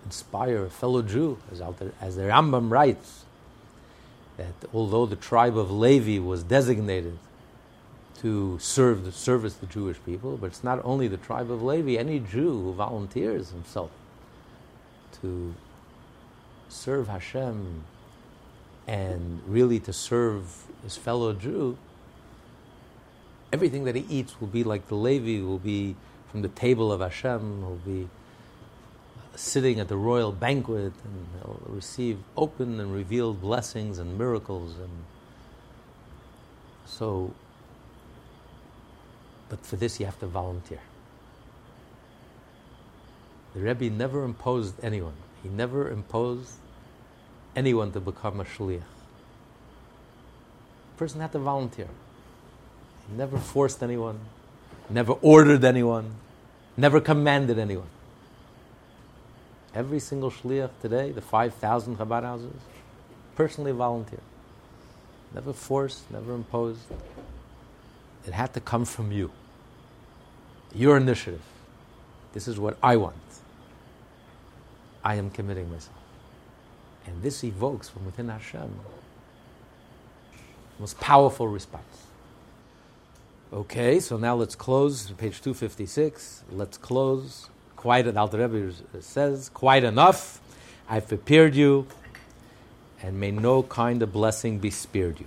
inspire a fellow Jew, as, as the Rambam writes, that although the tribe of Levi was designated to serve the service the Jewish people, but it's not only the tribe of Levi, any Jew who volunteers himself to serve Hashem and really to serve his fellow Jew, everything that he eats will be like the Levi, will be from the table of Hashem, will be sitting at the royal banquet and he'll receive open and revealed blessings and miracles and so but for this you have to volunteer the Rebbe never imposed anyone he never imposed anyone to become a shliach. Person had to volunteer. He never forced anyone, never ordered anyone, never commanded anyone. Every single shliach today, the 5,000 Chabad houses, personally volunteer. Never forced, never imposed. It had to come from you. Your initiative. This is what I want. I am committing myself. And this evokes from within Hashem most powerful response. Okay, so now let's close page 256. Let's close. Quite, Alter Rebbe says, quite enough. I've prepared you, and may no kind of blessing be spared you.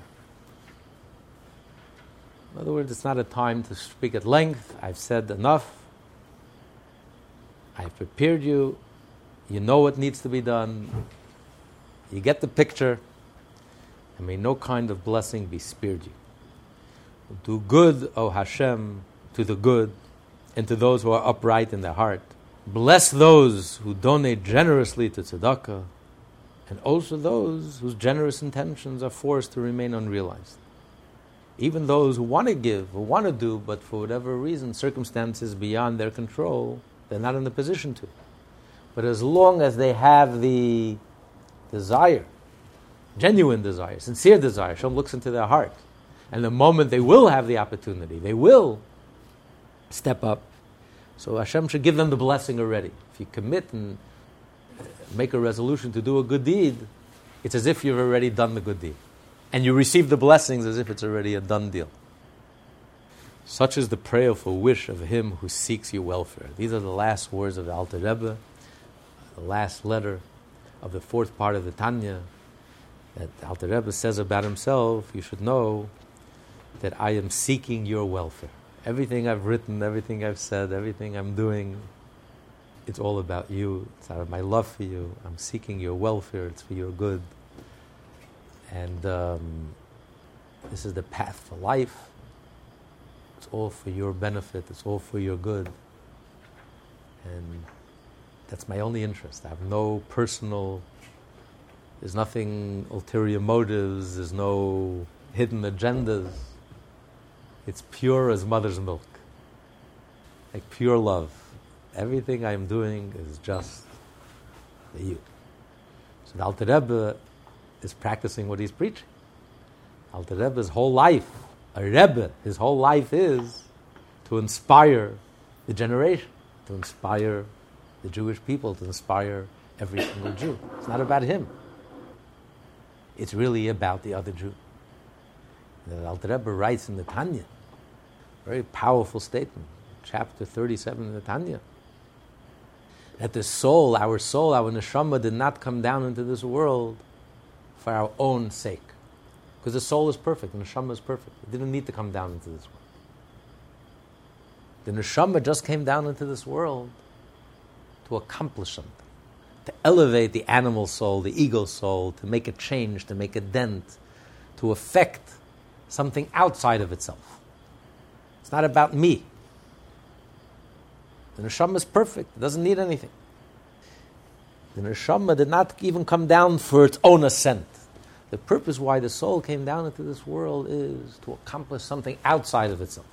In other words, it's not a time to speak at length. I've said enough. I've prepared you, you know what needs to be done. You get the picture. And may no kind of blessing be spared you. Do good, O Hashem, to the good, and to those who are upright in their heart. Bless those who donate generously to tzedakah, and also those whose generous intentions are forced to remain unrealized. Even those who want to give, who want to do, but for whatever reason, circumstances beyond their control, they're not in the position to. But as long as they have the desire, genuine desire, sincere desire, Hashem looks into their heart. And the moment they will have the opportunity, they will step up. So Hashem should give them the blessing already. If you commit and make a resolution to do a good deed, it's as if you've already done the good deed. And you receive the blessings as if it's already a done deal. Such is the prayerful wish of him who seeks your welfare. These are the last words of the Alter Rebbe the last letter of the fourth part of the Tanya, that Alter Rebbe says about himself, you should know that I am seeking your welfare. Everything I've written, everything I've said, everything I'm doing, it's all about you. It's out of my love for you. I'm seeking your welfare. It's for your good. And um, this is the path for life. It's all for your benefit. It's all for your good. And that's my only interest. I have no personal, there's nothing ulterior motives, there's no hidden agendas. It's pure as mother's milk, like pure love. Everything I'm doing is just for you. So the Alter Rebbe is practicing what he's preaching. Alter Rebbe's whole life, a Rebbe, his whole life is to inspire the generation, to inspire the Jewish people, to inspire every single Jew. It's not about him. It's really about the other Jew. The Alter Rebbe writes in the Tanya, very powerful statement, chapter 37 in the Tanya, that the soul, our soul, our neshama, did not come down into this world for our own sake. Because the soul is perfect, the neshama is perfect. It didn't need to come down into this world. The neshama just came down into this world to accomplish something, to elevate the animal soul, the ego soul, to make a change, to make a dent, to affect something outside of itself. It's not about me. The neshama is perfect; it doesn't need anything. The neshama did not even come down for its own ascent. The purpose why the soul came down into this world is to accomplish something outside of itself.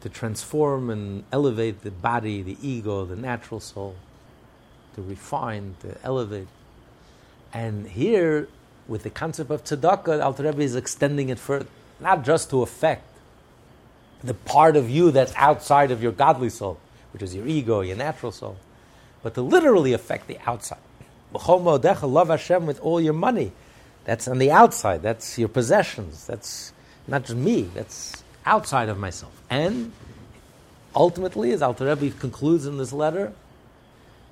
To transform and elevate the body, the ego, the natural soul, to refine, to elevate. And here, with the concept of tzedakah, Alter Rebbe is extending it further, not just to affect the part of you that's outside of your godly soul, which is your ego, your natural soul, but to literally affect the outside. Love Hashem with all your money. That's on the outside. That's your possessions. That's not just me. That's outside of myself. And ultimately, as Alter Rebbe concludes in this letter,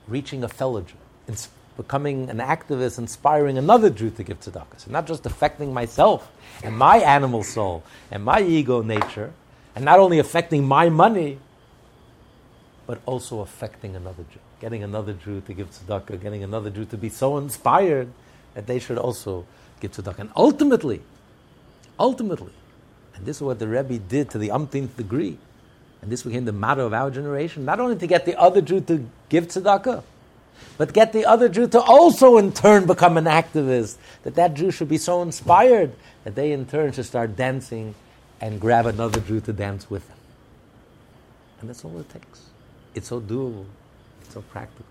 reaching a fellow Jew, becoming an activist, inspiring another Jew to give tzedakah. So not just affecting myself and my animal soul and my ego nature, and not only affecting my money, but also affecting another Jew getting another Jew to give tzedakah, getting another Jew to be so inspired that they should also give tzedakah. And ultimately, ultimately, and this is what the Rebbe did to the umpteenth degree, and this became the motto of our generation, not only to get the other Jew to give tzedakah, but get the other Jew to also in turn become an activist, that that Jew should be so inspired that they in turn should start dancing and grab another Jew to dance with him. And that's all it takes. It's so doable it's so practical.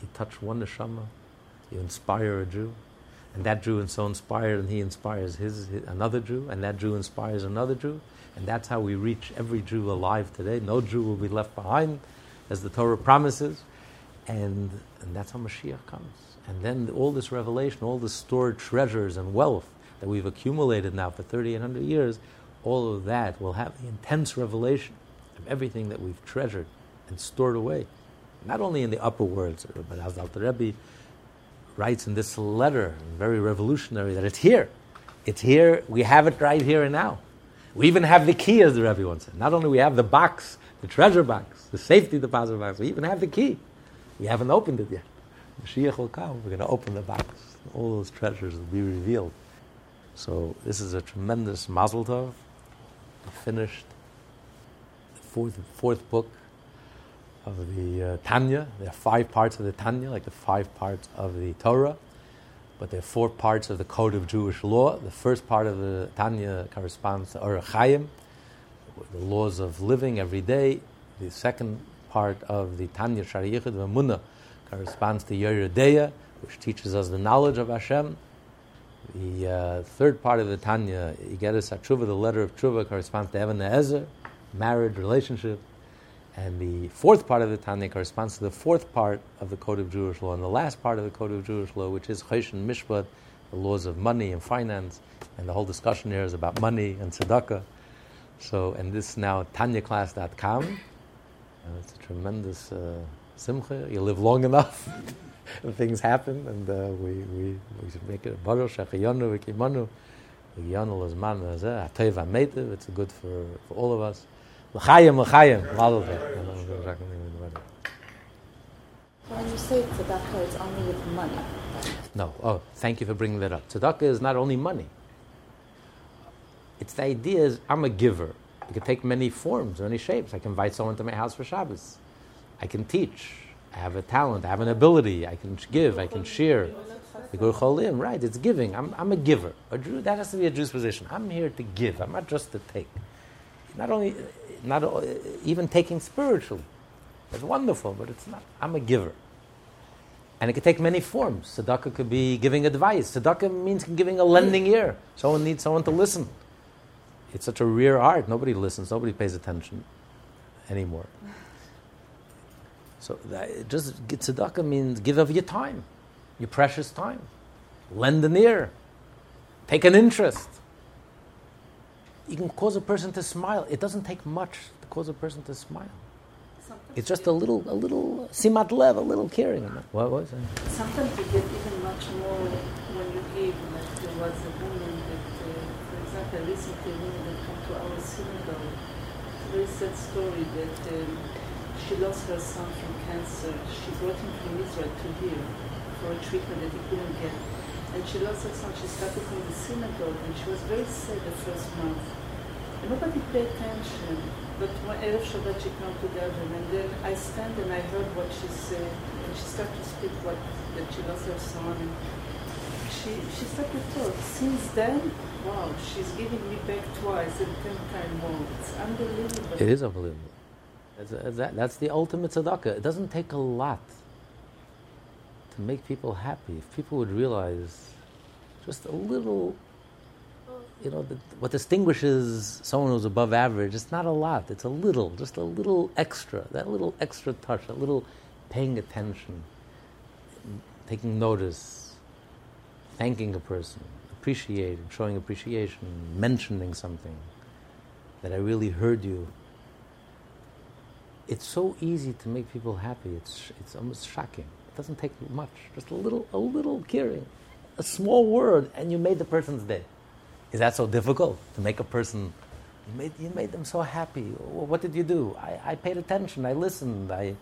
You touch one neshama, you inspire a Jew, and that Jew is so inspired, and he inspires his, his, another Jew, and that Jew inspires another Jew, and that's how we reach every Jew alive today. No Jew will be left behind, as the Torah promises, and and that's how Mashiach comes. And then all this revelation, all the stored treasures and wealth that we've accumulated now for 3,800 years, all of that will have the intense revelation of everything that we've treasured and stored away. Not only in the upper worlds, but as Alter Rebbe writes in this letter, very revolutionary, that it's here. It's here. We have it right here and now. We even have the key, as the Rebbe once said. Not only we have the box, the treasure box, the safety deposit box, we even have the key. We haven't opened it yet. Mashiach will come. We're going to open the box. All those treasures will be revealed. So this is a tremendous mazel tov. Finished the fourth, fourth book of the uh, Tanya. There are five parts of the Tanya, like the five parts of the Torah, but there are four parts of the Code of Jewish Law. The first part of the Tanya corresponds to Orach Chaim, the laws of living every day. The second part of the Tanya Sha'ar HaYichud VehaEmunah corresponds to Yoreh De'ah, which teaches us the knowledge of Hashem. The uh, third part of the Tanya, Igeres HaTshuva, the letter of Tshuva, corresponds to Even Ezer, marriage, relationship. And the fourth part of the Tanya corresponds to the fourth part of the Code of Jewish Law, and the last part of the Code of Jewish Law, which is Choshen Mishpat, the laws of money and finance, and the whole discussion here is about money and tzedakah. So, and this is now tanyaclass.com. And it's a tremendous uh, simcha. You live long enough, things happen, and uh, we, we, we should make it a baruch shechayonu v'kimanu v'yonu l'zman hazeh ha'tov ha'metiv. It's good for, for all of us. L'chayim, l'chayim. When you say tzedakah, it's only with money. No. Oh, thank you for bringing that up. Tzedakah is not only money. It's the idea is I'm a giver. It can take many forms, many shapes. I can invite someone to my house for Shabbos. I can teach. I have a talent. I have an ability. I can give. I can share. Right? It's giving. I'm, I'm a giver. A Jew, that has to be a Jew's position. I'm here to give. I'm not just to take. Not only, not even taking spiritually. It's wonderful, but it's not. I'm a giver. And it can take many forms. Tzedakah could be giving advice. Tzedakah means giving a lending ear. Someone needs someone to listen. It's such a rare art. Nobody listens. Nobody pays attention anymore. So that, just tzedakah means give of your time, your precious time. Lend an ear. Take an interest. You can cause a person to smile. It doesn't take much to cause a person to smile. Sometimes it's just a little, a little simat lev, a little caring. What was it? Sometimes you get even much more when you give. Like there was a woman that, uh, for example, recently listened to a woman that came to our synagogue. A very sad story that um, she lost her son from cancer. She brought him from Israel to here for a treatment that he couldn't get. And she lost her son. She started from the synagogue, and she was very sad the first month. And nobody paid attention. But when Erev Shabbat she came together, and then I stand and I heard what she said, and she started to speak what that she lost her son, and she she started to talk. Since then, wow, she's giving me back twice and ten times more. It's unbelievable. It is unbelievable. That's, that, that's the ultimate tzedakah. It doesn't take a lot to make people happy. If people would realize just a little, you know, what distinguishes someone who's above average, it's not a lot. It's a little, just a little extra. That little extra touch, that little paying attention, taking notice, thanking a person, appreciating, showing appreciation, mentioning something that I really heard you it's so easy to make people happy. It's, it's almost shocking. It doesn't take much. Just a little, a little caring, a small word, and you made the person's day. Is that so difficult to make a person? You made, you made them so happy. What did you do? I, I paid attention. I listened. I,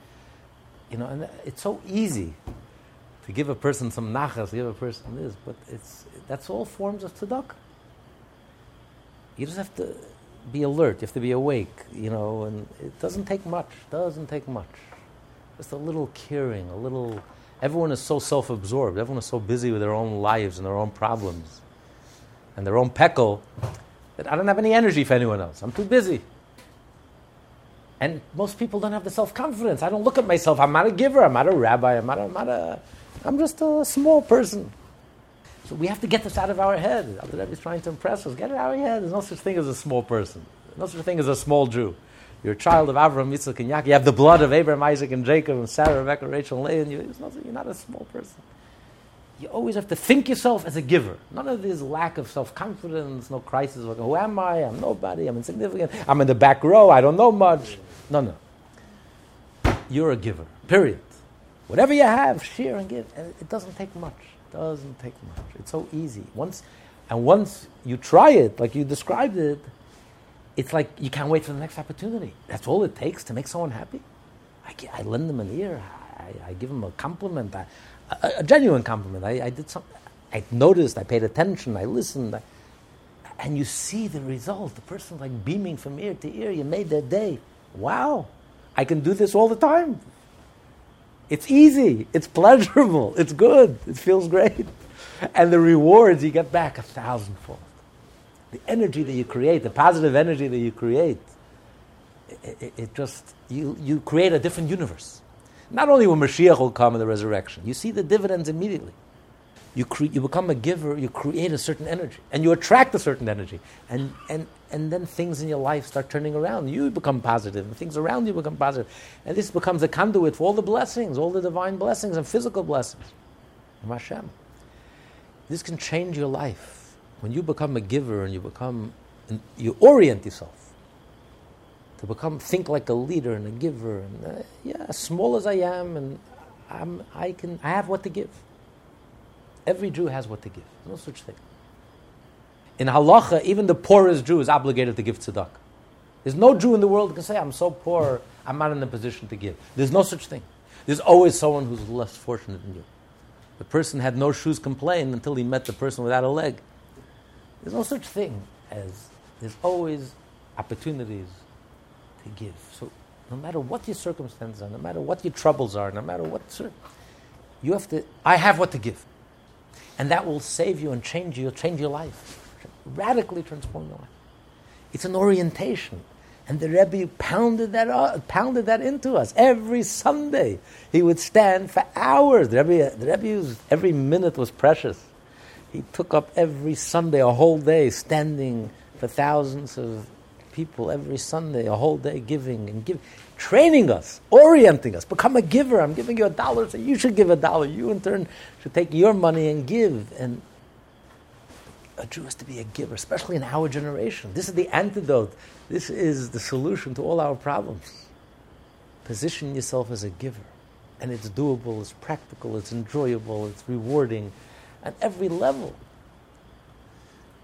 you know, and it's so easy to give a person some nachas, give a person this, but it's that's all forms of tzedakah. You just have to be alert. You have to be awake, you know, and it doesn't take much. Doesn't take much. Just a little caring, a little. Everyone is so self-absorbed. Everyone is so busy with their own lives and their own problems, and their own peckle, that I don't have any energy for anyone else. I'm too busy. And most people don't have the self-confidence. I don't look at myself. I'm not a giver. I'm not a rabbi. I'm not. A, I'm not a. I'm just a small person. So we have to get this out of our head. The is trying to impress us. Get it out of your head. There's no such thing as a small person. There's no such thing as a small Jew. You're a child of Abraham, Yitzchak, and Yaakov. You have the blood of Abraham, Isaac, and Jacob, and Sarah, Rebecca, Rachel, and Leah. You're not a small person. You always have to think yourself as a giver. None of this lack of self-confidence, no crisis. Like, who am I? I'm nobody. I'm insignificant. I'm in the back row. I don't know much. No, no. You're a giver. Period. Whatever you have, share and give. And it doesn't take much. Doesn't take much. It's so easy. Once, and once you try it, like you described it, it's like you can't wait for the next opportunity. That's all it takes to make someone happy. I, I lend them an ear. I, I give them a compliment, a, a, genuine compliment. I, I, did something. I noticed. I paid attention. I listened. And you see the result. The person like beaming from ear to ear. You made their day. Wow! I can do this all the time. It's easy, it's pleasurable, it's good, it feels great. And the rewards you get back a thousandfold. The energy that you create, the positive energy that you create, it, it, it just, you, you create a different universe. Not only when Mashiach will come in the resurrection, you see the dividends immediately. You, cre- you become a giver, you create a certain energy, and you attract a certain energy. And, and, and then things in your life start turning around. You become positive, and things around you become positive. And this becomes a conduit for all the blessings, all the divine blessings and physical blessings from Hashem. This can change your life. When you become a giver and you become, and you orient yourself to become, think like a leader and a giver. And uh, yeah, as small as I am, and I'm, I can, I have what to give. Every Jew has what to give. no such thing. In halacha, even the poorest Jew is obligated to give tzedakah. There's no Jew in the world who can say, I'm so poor, I'm not in a position to give. There's no such thing. There's always someone who's less fortunate than you. The person had no shoes complain until he met the person without a leg. There's no such thing as, there's always opportunities to give. So no matter what your circumstances are, no matter what your troubles are, no matter what, you have to, I have what to give. And that will save you and change you, change your life, radically transform your life. It's an orientation. And the Rebbe pounded that, uh, pounded that into us. Every Sunday, he would stand for hours. The Rebbe, the Rebbe every minute was precious. He took up every Sunday, a whole day, standing for thousands of people every Sunday, a whole day giving and giving, training us, orienting us. Become a giver. I'm giving you a dollar, so you should give a dollar. You, in turn, should take your money and give. And a Jew has to be a giver, especially in our generation. This is the antidote. This is the solution to all our problems. Position yourself as a giver. And it's doable, it's practical, it's enjoyable, it's rewarding at every level.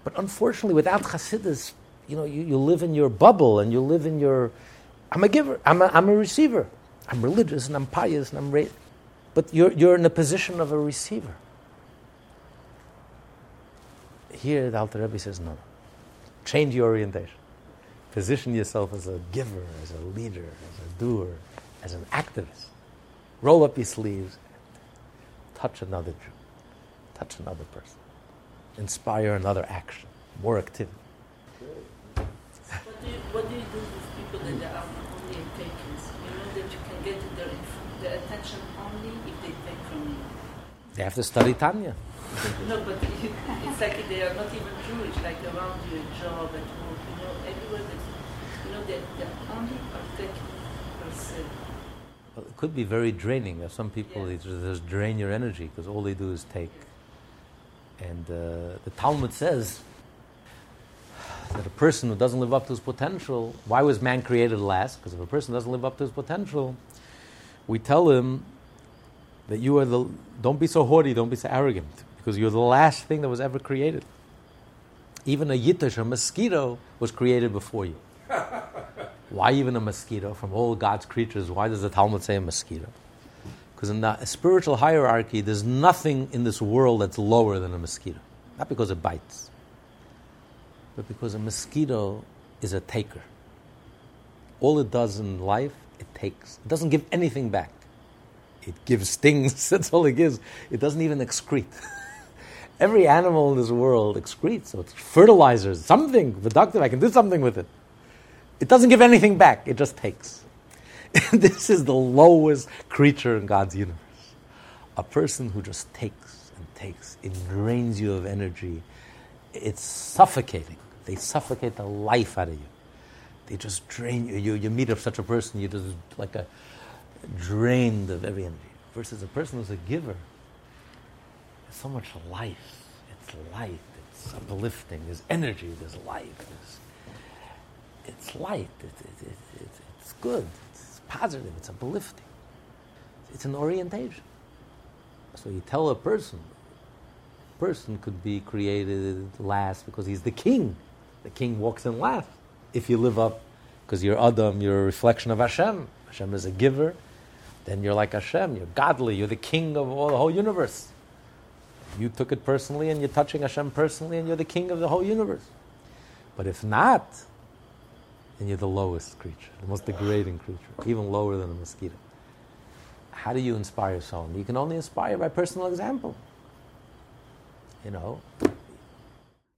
But unfortunately, without Hasidus, you know, you, you live in your bubble and you live in your. I'm a giver, I'm a, I'm a receiver. I'm religious and I'm pious and I'm. But you're, you're in the position of a receiver. Here, the Alter Rebbe says, no. Change your orientation. Position yourself as a giver, as a leader, as a doer, as an activist. Roll up your sleeves, touch another Jew, touch another person, inspire another action, more activity. What do, you, what do you do with people that are only takers? You know that you can get their attention only if they take from you. They have to study Tanya. no, but it's like they are not even Jewish, like around your job, at work, you know, everywhere that, you know, they're, they're only taking per se. Well, it could be very draining. There's some people Yeah. they just drain your energy because all they do is take. And uh, the Talmud says that a person who doesn't live up to his potential, why was man created last? Because if a person doesn't live up to his potential, we tell him that you are the, don't be so haughty, don't be so arrogant, because you're the last thing that was ever created. Even a yittish, a mosquito, was created before you. Why even a mosquito? From all God's creatures, why does the Talmud say a mosquito? Because in the spiritual hierarchy, there's nothing in this world that's lower than a mosquito. Not because it bites, but because a mosquito is a taker. All it does in life, it takes. It doesn't give anything back. It gives things, that's all it gives. It doesn't even excrete. Every animal in this world excretes, so it's fertilizers, something productive, I can do something with it. It doesn't give anything back, it just takes. this is the lowest creature in God's universe. A person who just takes and takes, it drains you of energy. It's suffocating. They suffocate the life out of you. They just drain you. You, you meet up such a person, you're just like a drained of every energy. Versus a person who's a giver, there's so much life. It's light. It's uplifting. There's energy. There's life. There's, it's light. It, it, it, it, it's good. It's positive. It's uplifting. It's an orientation. So you tell a person, person could be created last because he's the king. The king walks in last. If you live up, because you're Adam, you're a reflection of Hashem. Hashem is a giver. Then you're like Hashem. You're godly. You're the king of all the whole universe. You took it personally, and you're touching Hashem personally, and you're the king of the whole universe. But if not, then you're the lowest creature, the most degrading creature, even lower than a mosquito. How do you inspire someone? You can only inspire by personal example. You know,